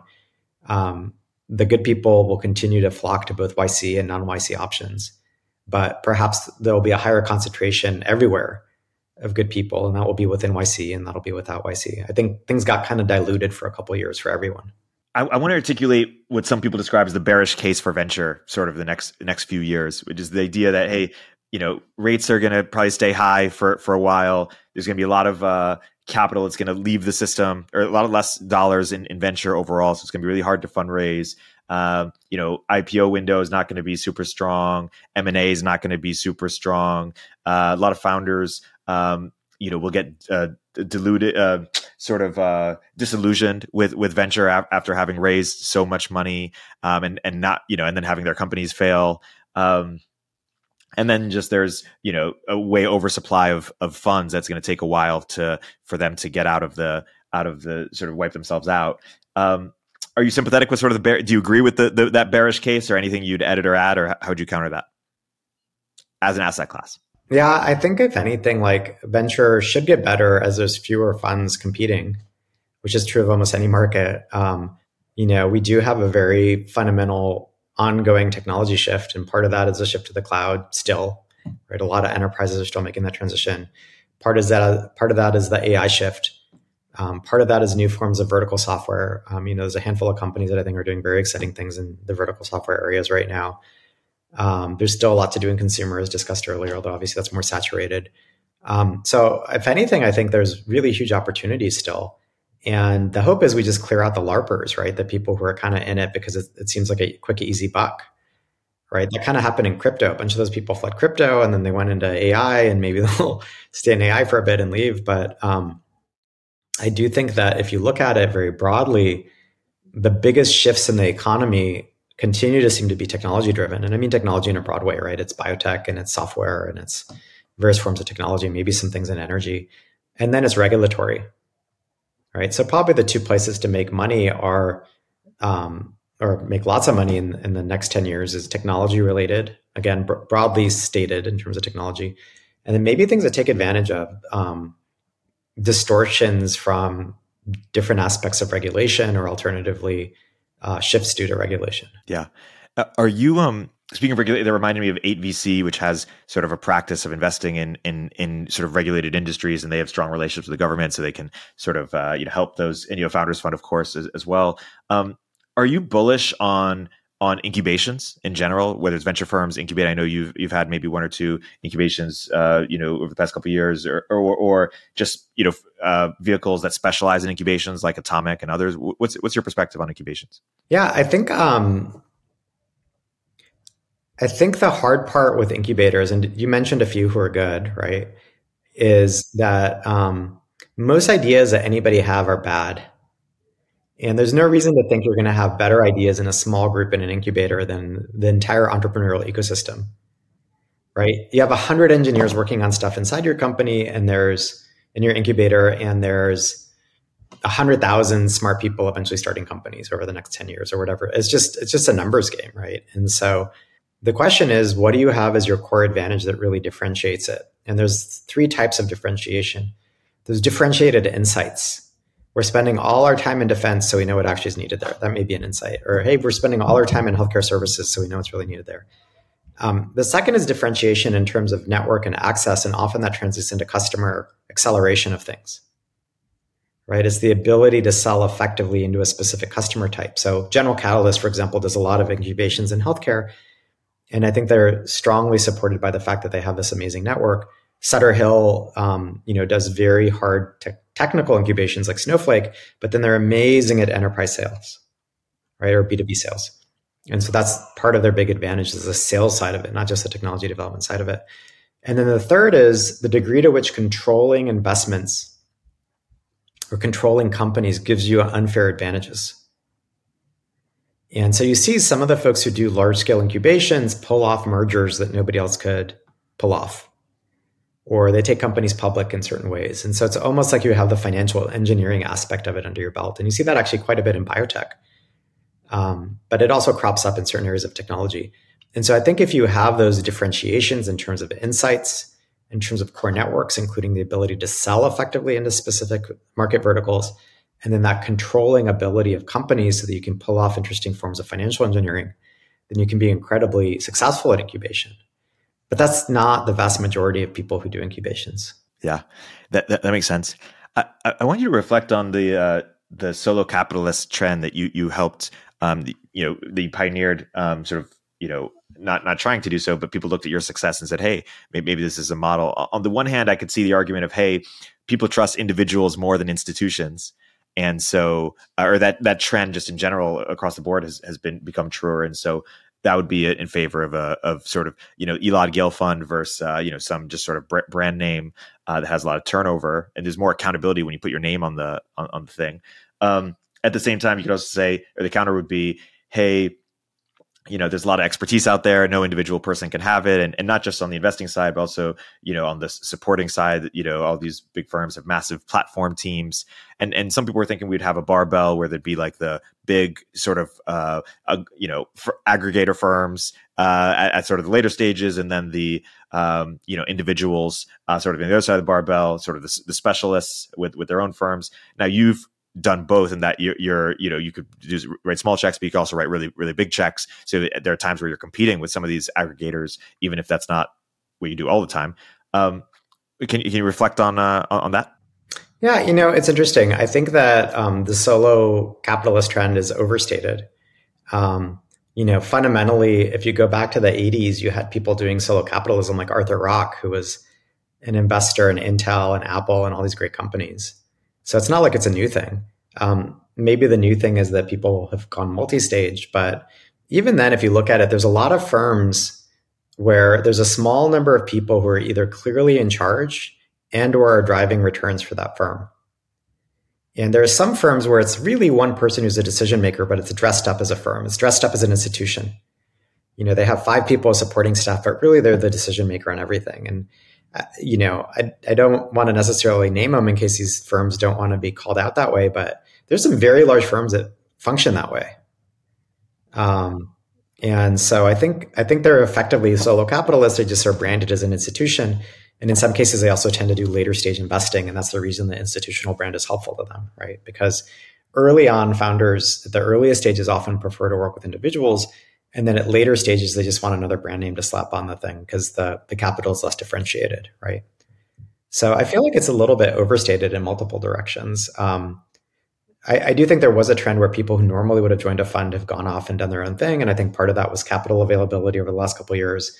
um, the good people will continue to flock to both YC and non YC options. But perhaps there will be a higher concentration everywhere of good people, and that will be within YC and that'll be without YC. I think things got kind of diluted for a couple years for everyone.
I, I, want to articulate what some people describe as the bearish case for venture, sort of the next next few years, which is the idea that hey, you know, rates are going to probably stay high for for a while. There's going to be a lot of uh, capital that's going to leave the system or a lot of less dollars in, in venture overall. So it's going to be really hard to fundraise. Um, you know, IPO window is not going to be super strong. M and A is not going to be super strong. Uh, a lot of founders, um, you know, will get uh, diluted, uh, sort of uh, disillusioned with with venture after having raised so much money, um, and and not you know, and then having their companies fail. Um, and then just there's you know a way oversupply of of funds that's going to take a while to for them to get out of the out of the sort of wipe themselves out. Um, are you sympathetic with sort of the bear? Do you agree with the, the that bearish case, or anything you'd edit or add, or how would you counter that as an asset class?
Yeah, I think if anything, like venture should get better as there's fewer funds competing, which is true of almost any market. Um, you know, we do have a very fundamental ongoing technology shift, and part of that is a shift to the cloud. Still, right? A lot of enterprises are still making that transition. Part is that part of that is the AI shift. Um, part of that is new forms of vertical software. Um, you know, there's a handful of companies that I think are doing very exciting things in the vertical software areas right now. Um, there's still a lot to do in consumer, as discussed earlier, although obviously that's more saturated. Um, so, if anything, I think there's really huge opportunities still. And the hope is we just clear out the LARPers, right? The people who are kind of in it because it, it seems like a quick, easy buck, right? That kind of happened in crypto. A bunch of those people fled crypto and then they went into AI and maybe they'll stay in AI for a bit and leave. But um, I do think that if you look at it very broadly, the biggest shifts in the economy continue to seem to be technology driven. And I mean technology in a broad way, right? It's biotech and it's software and it's various forms of technology, maybe some things in energy. And then it's regulatory, right? So probably the two places to make money are, um, or make lots of money in, in the next 10 years is technology related, again, bro- broadly stated in terms of technology. And then maybe things that take advantage of um, distortions from different aspects of regulation or alternatively uh, shifts due to regulation.
Yeah. Uh, are you um speaking of regulation, they reminded me of 8VC, which has sort of a practice of investing in in in sort of regulated industries, and they have strong relationships with the government, so they can sort of uh, you know help those. And Founders Fund, of course, as, as well. Um, are you bullish on on incubations in general, whether it's venture firms incubate? I know you've you've had maybe one or two incubations, uh, you know, over the past couple years, or, or, or just you know uh, vehicles that specialize in incubations like Atomic and others. What's what's your perspective on incubations?
Yeah, I think um, I think the hard part with incubators, and you mentioned a few who are good, right, is that um, most ideas that anybody have are bad. And there's no reason to think you're going to have better ideas in a small group in an incubator than the entire entrepreneurial ecosystem, right? You have 100 engineers working on stuff inside your company, and there's in your incubator, and there's 100,000 smart people eventually starting companies over the next 10 years or whatever. It's just it's just a numbers game, right? And so the question is, what do you have as your core advantage that really differentiates it? And there's three types of differentiation. There's differentiated insights. We're spending all our time in defense, so we know what actually is needed there. That may be an insight. Or, hey, we're spending all our time in healthcare services, so we know what's really needed there. Um, the second is differentiation in terms of network and access, and often that translates into customer acceleration of things. Right? It's the ability to sell effectively into a specific customer type. So, General Catalyst, for example, does a lot of incubations in healthcare and I think they're strongly supported by the fact that they have this amazing network. Sutter Hill, um, you know, does very hard te- technical incubations like Snowflake, but then they're amazing at enterprise sales, right, or B two B sales. And so that's part of their big advantage is the sales side of it, not just the technology development side of it. And then the third is the degree to which controlling investments or controlling companies gives you unfair advantages. And so you see some of the folks who do large scale incubations pull off mergers that nobody else could pull off, or they take companies public in certain ways. And so it's almost like you have the financial engineering aspect of it under your belt. And you see that actually quite a bit in biotech. Um, but it also crops up in certain areas of technology. And so I think if you have those differentiations in terms of insights, in terms of core networks, including the ability to sell effectively into specific market verticals, and then that controlling ability of companies so that you can pull off interesting forms of financial engineering, then you can be incredibly successful at incubation. But that's not the vast majority of people who do incubations.
Yeah, that that, that makes sense. I, I want you to reflect on the uh, the solo capitalist trend that you you helped um, you know you pioneered um, sort of you know not not trying to do so, but people looked at your success and said, "Hey, maybe, maybe, this is a model." On the one hand, I could see the argument of, "Hey, people trust individuals more than institutions," and so uh, or that that trend just in general across the board has, has been become truer and so that would be in favor of a of sort of you know Elad Gil fund versus uh, you know some just sort of brand name uh, that has a lot of turnover and there's more accountability when you put your name on the on, on the thing. Um, at the same time, you could also say, or the counter would be, hey, you know there's a lot of expertise out there. No individual person can have it. And, and not just on the investing side but also you know on the supporting side you know all these big firms have massive platform teams. And and some people were thinking we'd have a barbell where there'd be like the big sort of uh, you know aggregator firms uh, at, at, sort of the later stages and then the um, you know individuals uh, sort of on the other side of the barbell sort of the, the specialists with with their own firms. Now you've done both and that you're, you're, you know you could do write small checks but you can also write really really big checks. So there are times where you're competing with some of these aggregators even if that's not what you do all the time. Um, can, can you reflect on uh, on that?
Yeah you know it's interesting. I think that um, the solo capitalist trend is overstated. Um, you know fundamentally if you go back to the 80s you had people doing solo capitalism like arthur rock who was an investor in intel and apple and all these great companies so it's not like it's a new thing. Um, maybe the new thing is that people have gone multi-stage, but even then, if you look at it, there's a lot of firms where there's a small number of people who are either clearly in charge and or are driving returns for that firm. And there are some firms where it's really one person who's a decision maker, but it's dressed up as a firm. It's dressed up as an institution. You know, they have five people supporting staff, but really they're the decision maker on everything. And you know, I, I don't want to necessarily name them in case these firms don't want to be called out that way, but there's some very large firms that function that way. Um, and so I think I think they're effectively solo capitalists. They just are branded as an institution. And in some cases, they also tend to do later stage investing. And that's the reason the institutional brand is helpful to them, right? Because early on, founders at the earliest stages often prefer to work with individuals. And then at later stages, they just want another brand name to slap on the thing because the, the capital is less differentiated, right? So I feel like it's a little bit overstated in multiple directions. Um, I, I, do think there was a trend where people who normally would have joined a fund have gone off and done their own thing, and I think part of that was capital availability over the last couple years.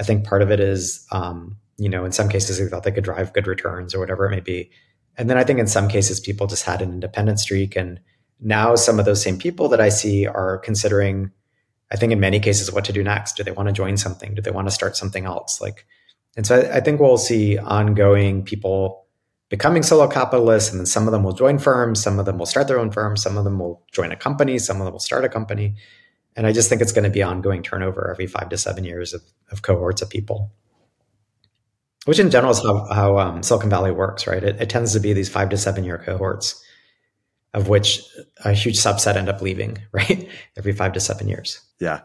I think part of it is, um, you know, in some cases they thought they could drive good returns or whatever it may be, and then I think in some cases people just had an independent streak, and now some of those same people that I see are considering, I think in many cases, what to do next. Do they want to join something? Do they want to start something else? Like, and so I, I think we'll see ongoing people becoming solo capitalists and then some of them will join firms some of them will start their own firms some of them will join a company some of them will start a company and i just think it's going to be ongoing turnover every five to seven years of, of cohorts of people which in general is how, how um, silicon valley works right it, it tends to be these five to seven year cohorts of which a huge subset end up leaving right every five to seven years
yeah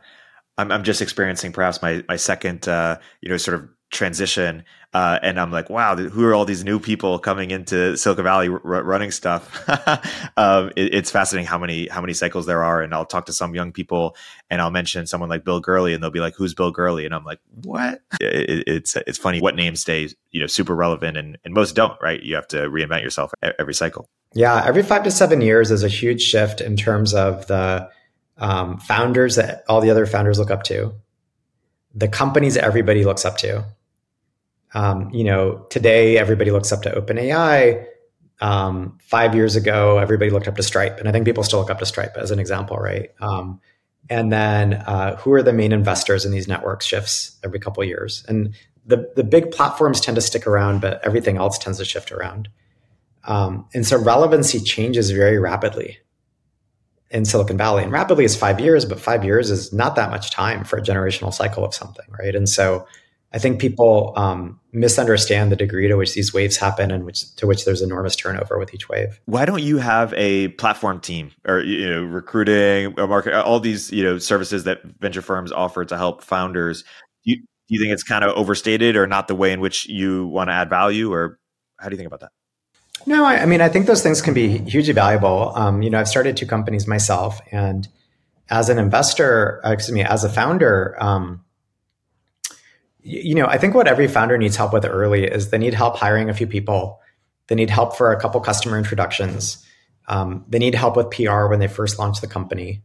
i'm, I'm just experiencing perhaps my, my second uh, you know sort of transition uh, and I'm like, wow, who are all these new people coming into Silicon Valley r- running stuff? um, it, it's fascinating how many how many cycles there are. And I'll talk to some young people, and I'll mention someone like Bill Gurley, and they'll be like, "Who's Bill Gurley?" And I'm like, "What?" It, it's it's funny what names stay you know super relevant, and and most don't. Right? You have to reinvent yourself every cycle.
Yeah, every five to seven years is a huge shift in terms of the um, founders that all the other founders look up to, the companies everybody looks up to um, you know, today everybody looks up to OpenAI. Um, five years ago, everybody looked up to Stripe, and I think people still look up to Stripe as an example, right? Um, and then uh, who are the main investors in these network shifts every couple of years, and the the big platforms tend to stick around, but everything else tends to shift around. Um, and so relevancy changes very rapidly in Silicon Valley, and rapidly is five years, but five years is not that much time for a generational cycle of something, right? And so I think people um, misunderstand the degree to which these waves happen and which to which there's enormous turnover with each wave.
Why don't you have a platform team or you know recruiting, market, all these you know services that venture firms offer to help founders? Do you, do you think it's kind of overstated or not the way in which you want to add value, or how do you think about that?
No, I, I mean I think those things can be hugely valuable. Um, you know, I've started two companies myself, and as an investor, uh, excuse me, as a founder. Um, you know, I think what every founder needs help with early is they need help hiring a few people. They need help for a couple customer introductions. Um, they need help with PR when they first launch the company.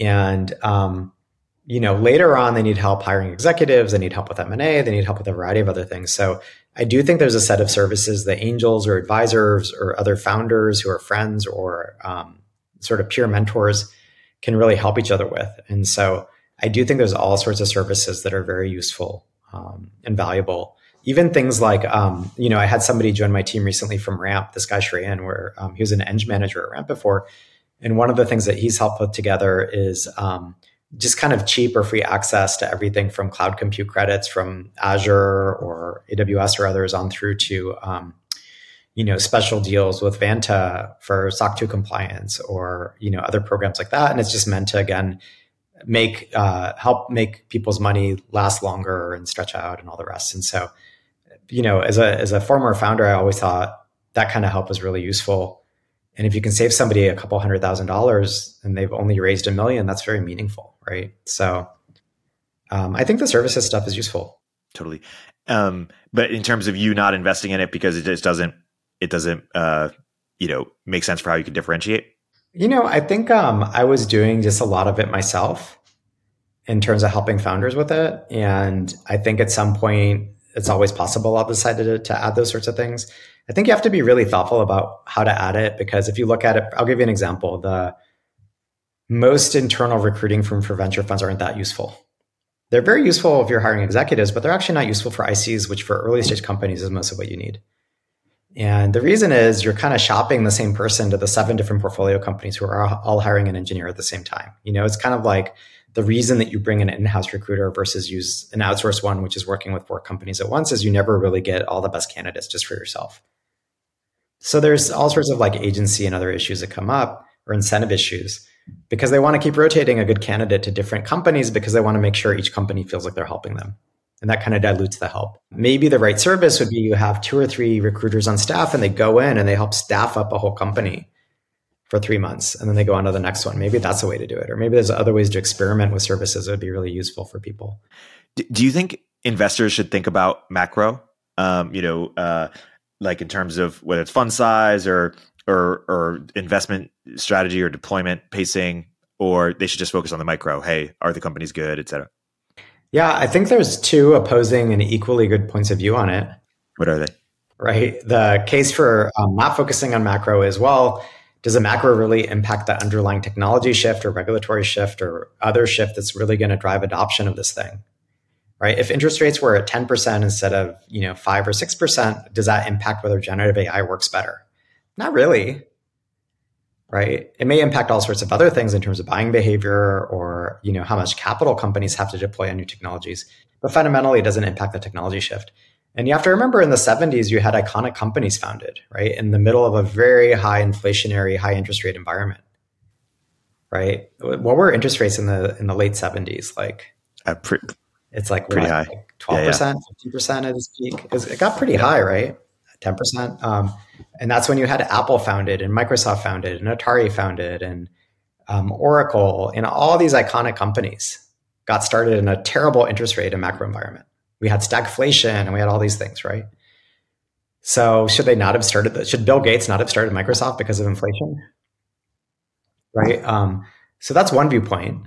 And, um, you know, later on, they need help hiring executives. They need help with M&A. They need help with a variety of other things. So I do think there's a set of services that angels or advisors or other founders who are friends or um, sort of peer mentors can really help each other with. And so I do think there's all sorts of services that are very useful um, and valuable. Even things like, um, you know, I had somebody join my team recently from Ramp, this guy Shreyan, where um, he was an eng manager at Ramp before. And one of the things that he's helped put together is um, just kind of cheap or free access to everything from cloud compute credits from Azure or AWS or others on through to, um, you know, special deals with Vanta for SOC 2 compliance or, you know, other programs like that. And it's just meant to, again, make uh, help make people's money last longer and stretch out and all the rest. And so, you know, as a as a former founder, I always thought that kind of help was really useful. And if you can save somebody a couple hundred thousand dollars and they've only raised a million, that's very meaningful, right? So, um, I think the services stuff is useful.
Totally. Um, but in terms of you not investing in it because it just doesn't, it doesn't, uh, you know, make sense for how you can differentiate.
You know, I think um, I was doing just a lot of it myself in terms of helping founders with it. And I think at some point, it's always possible I'll decide to, to add those sorts of things. I think you have to be really thoughtful about how to add it because if you look at it, I'll give you an example. The most internal recruiting from for venture funds aren't that useful. They're very useful if you're hiring executives, but they're actually not useful for ICs, which for early stage companies is most of what you need. And the reason is you're kind of shopping the same person to the seven different portfolio companies who are all hiring an engineer at the same time. You know, it's kind of like the reason that you bring an in-house recruiter versus use an outsourced one, which is working with four companies at once, is you never really get all the best candidates just for yourself. So there's all sorts of like agency and other issues that come up or incentive issues because they want to keep rotating a good candidate to different companies because they want to make sure each company feels like they're helping them. And that kind of dilutes the help. Maybe the right service would be you have two or three recruiters on staff and they go in and they help staff up a whole company for three months and then they go on to the next one. Maybe that's a way to do it. Or maybe there's other ways to experiment with services that would be really useful for people.
Do you think investors should think about macro? Um, you know, uh, like in terms of whether it's fund size or or or investment strategy or deployment pacing, or they should just focus on the micro. Hey, are the companies good, et cetera?
Yeah, I think there's two opposing and equally good points of view on it.
What are they?
Right. The case for um, not focusing on macro is well, does a macro really impact the underlying technology shift or regulatory shift or other shift that's really going to drive adoption of this thing? Right. If interest rates were at 10% instead of, you know, five or 6%, does that impact whether generative AI works better? Not really. Right. It may impact all sorts of other things in terms of buying behavior or, you know, how much capital companies have to deploy on new technologies. But fundamentally, it doesn't impact the technology shift. And you have to remember in the 70s, you had iconic companies founded, right? In the middle of a very high inflationary, high interest rate environment. Right. What were interest rates in the in the late 70s? Like
uh, pre-
it's like
pretty high.
12%, 15% at its peak. It, was, it got pretty yeah. high, right? 10%. Um, and that's when you had Apple founded and Microsoft founded and Atari founded and um, Oracle and all these iconic companies got started in a terrible interest rate and macro environment. We had stagflation and we had all these things, right? So should they not have started? The, should Bill Gates not have started Microsoft because of inflation? Right. Um, so that's one viewpoint.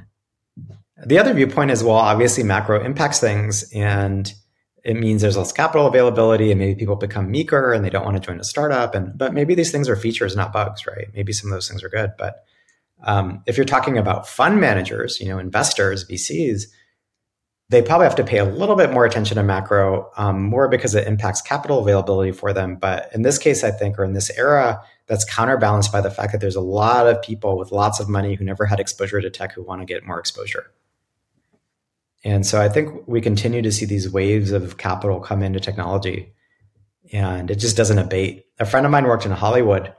The other viewpoint is well, obviously macro impacts things, and it means there's less capital availability and maybe people become meeker and they don't want to join a startup and but maybe these things are features not bugs right? Maybe some of those things are good but um, if you're talking about fund managers you know investors vcs they probably have to pay a little bit more attention to macro um, more because it impacts capital availability for them. But in this case i think or in this era that's counterbalanced by the fact that there's a lot of people with lots of money who never had exposure to tech who want to get more exposure and so I think we continue to see these waves of capital come into technology and it just doesn't abate. A friend of mine worked in Hollywood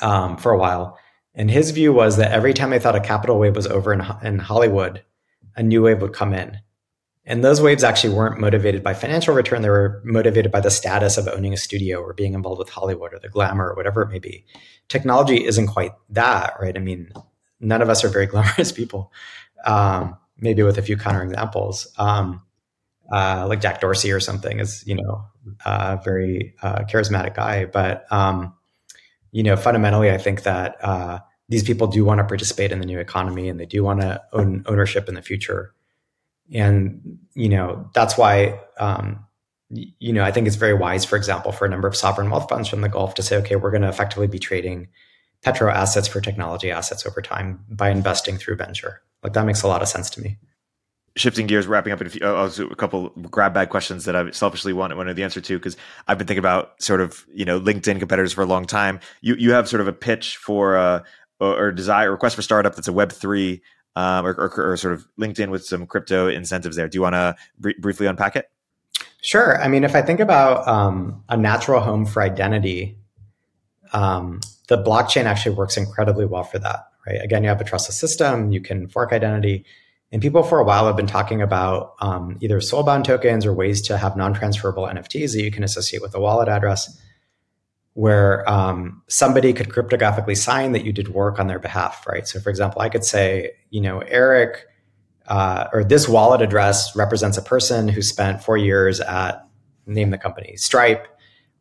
um, for a while, and his view was that every time they thought a capital wave was over in, in Hollywood, a new wave would come in. And those waves actually weren't motivated by financial return. They were motivated by the status of owning a studio or being involved with Hollywood or the glamour or whatever it may be. Technology isn't quite that, right? I mean, none of us are very glamorous people. Um, maybe with a few counterexamples. Um, uh, like Jack Dorsey or something is, you know, a very uh, charismatic guy. But, um, you know, fundamentally, I think that uh, these people do want to participate in the new economy and they do want to own ownership in the future. And, you know, that's why, um, you know, I think it's very wise, for example, for a number of sovereign wealth funds from the Gulf to say, okay, we're going to effectively be trading petro assets for technology assets over time by investing through venture. Like that makes a lot of sense to me.
Shifting gears, wrapping up a, few, uh, a couple grab bag questions that I selfishly want wanted the answer to because I've been thinking about sort of you know LinkedIn competitors for a long time. You you have sort of a pitch for uh, or desire request for startup that's a Web three um, or, or, or, sort of LinkedIn with some crypto incentives there. Do you want to br- briefly unpack it?
Sure. I mean, if I think about um, a natural home for identity, um, the blockchain actually works incredibly well for that right? Again, you have a trustless system, you can fork identity. And people for a while have been talking about um, either soulbound tokens or ways to have non transferable NFTs that you can associate with a wallet address where um, somebody could cryptographically sign that you did work on their behalf, right? So, for example, I could say, you know, Erik, uh, or this wallet address represents a person who spent four years at, name the company, Stripe,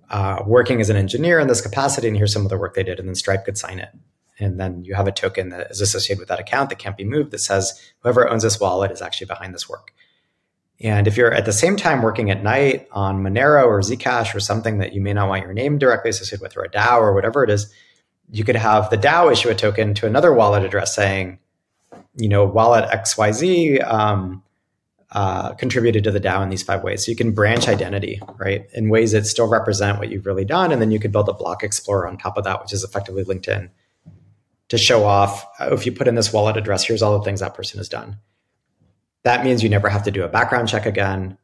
uh, working as an engineer in this capacity, and here's some of the work they did, and then Stripe could sign it and then you have a token that is associated with that account that can't be moved that says whoever owns this wallet is actually behind this work. And if you're at the same time working at night on Monero or Zcash or something that you may not want your name directly associated with, or a DAO or whatever it is, you could have the DAO issue a token to another wallet address saying, you know, wallet XYZ um, uh, contributed to the DAO in these five ways. So you can branch identity, right, in ways that still represent what you've really done. And then you could build a block explorer on top of that, which is effectively LinkedIn to show off oh, if you put in this wallet address, here's all the things that person has done. That means you never have to do a background check again.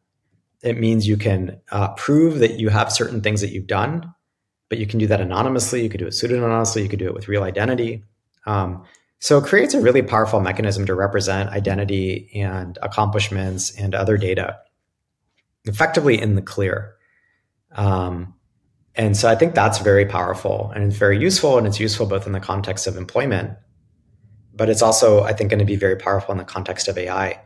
It means you can uh, prove that you have certain things that you've done, but you can do that anonymously. You could do it pseudonymously. You could do it with real identity. Um, so it creates a really powerful mechanism to represent identity and accomplishments and other data effectively in the clear. Um, and so I think that's very powerful and it's very useful. And it's useful both in the context of employment, but it's also, I think, going to be very powerful in the context of AI.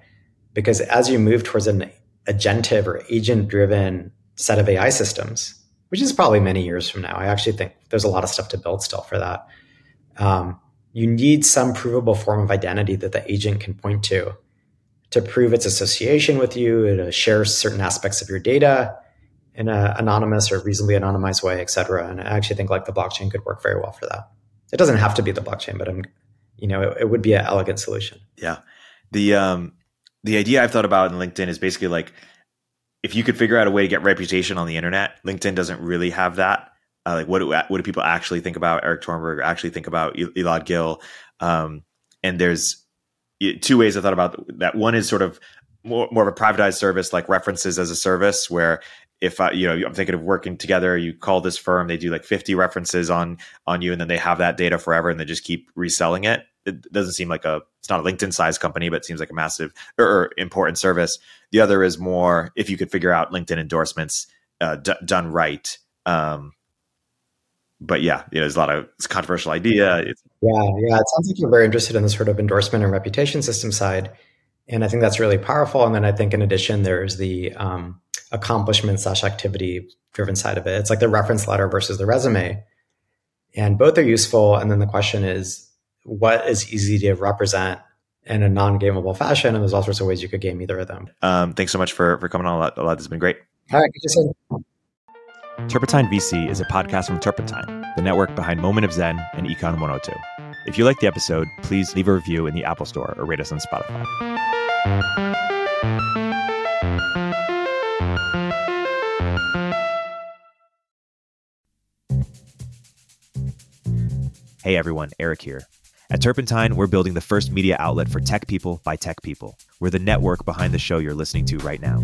Because as you move towards an agentive or agent driven set of AI systems, which is probably many years from now, I actually think there's a lot of stuff to build still for that. Um, you need some provable form of identity that the agent can point to to prove its association with you, to share certain aspects of your data in an anonymous or reasonably anonymized way, et cetera. And I actually think like the blockchain could work very well for that. It doesn't have to be the blockchain, but I'm, you know, it, it would be an elegant solution.
Yeah. The um the idea I've thought about in LinkedIn is basically like if you could figure out a way to get reputation on the internet, LinkedIn doesn't really have that uh, like what do what do people actually think about Erik Torenberg? Actually think about Elad Gil? Um, and there's two ways I thought about that. One is sort of more, more of a privatized service, like references as a service, where if I, you know, I'm thinking of working together, you call this firm, they do like 50 references on on you, and then they have that data forever, and they just keep reselling it. It doesn't seem like a, it's not a LinkedIn size company, but it seems like a massive or, or important service. The other is more if you could figure out LinkedIn endorsements uh, d- done right. Um, but yeah, you know, there's a lot of a controversial idea.
Yeah, yeah. It sounds like you're very interested in the sort of endorsement and reputation system side, and I think that's really powerful. And then I think in addition, there's the um, accomplishment slash activity driven side of it. It's like the reference letter versus the resume, and both are useful. And then the question is, what is easy to represent in a non-gameable fashion? And there's all sorts of ways you could game either of them.
Um, thanks so much for for coming on. Elad, a lot. This has been great.
All right, good to see you.
Turpentine VC is a podcast from Turpentine, the network behind Moment of Zen and Econ 102. If you like the episode, please leave a review in the Apple Store or rate us on Spotify. Hey everyone, Erik here. At Turpentine, we're building the first media outlet for tech people by tech people. We're the network behind the show you're listening to right now.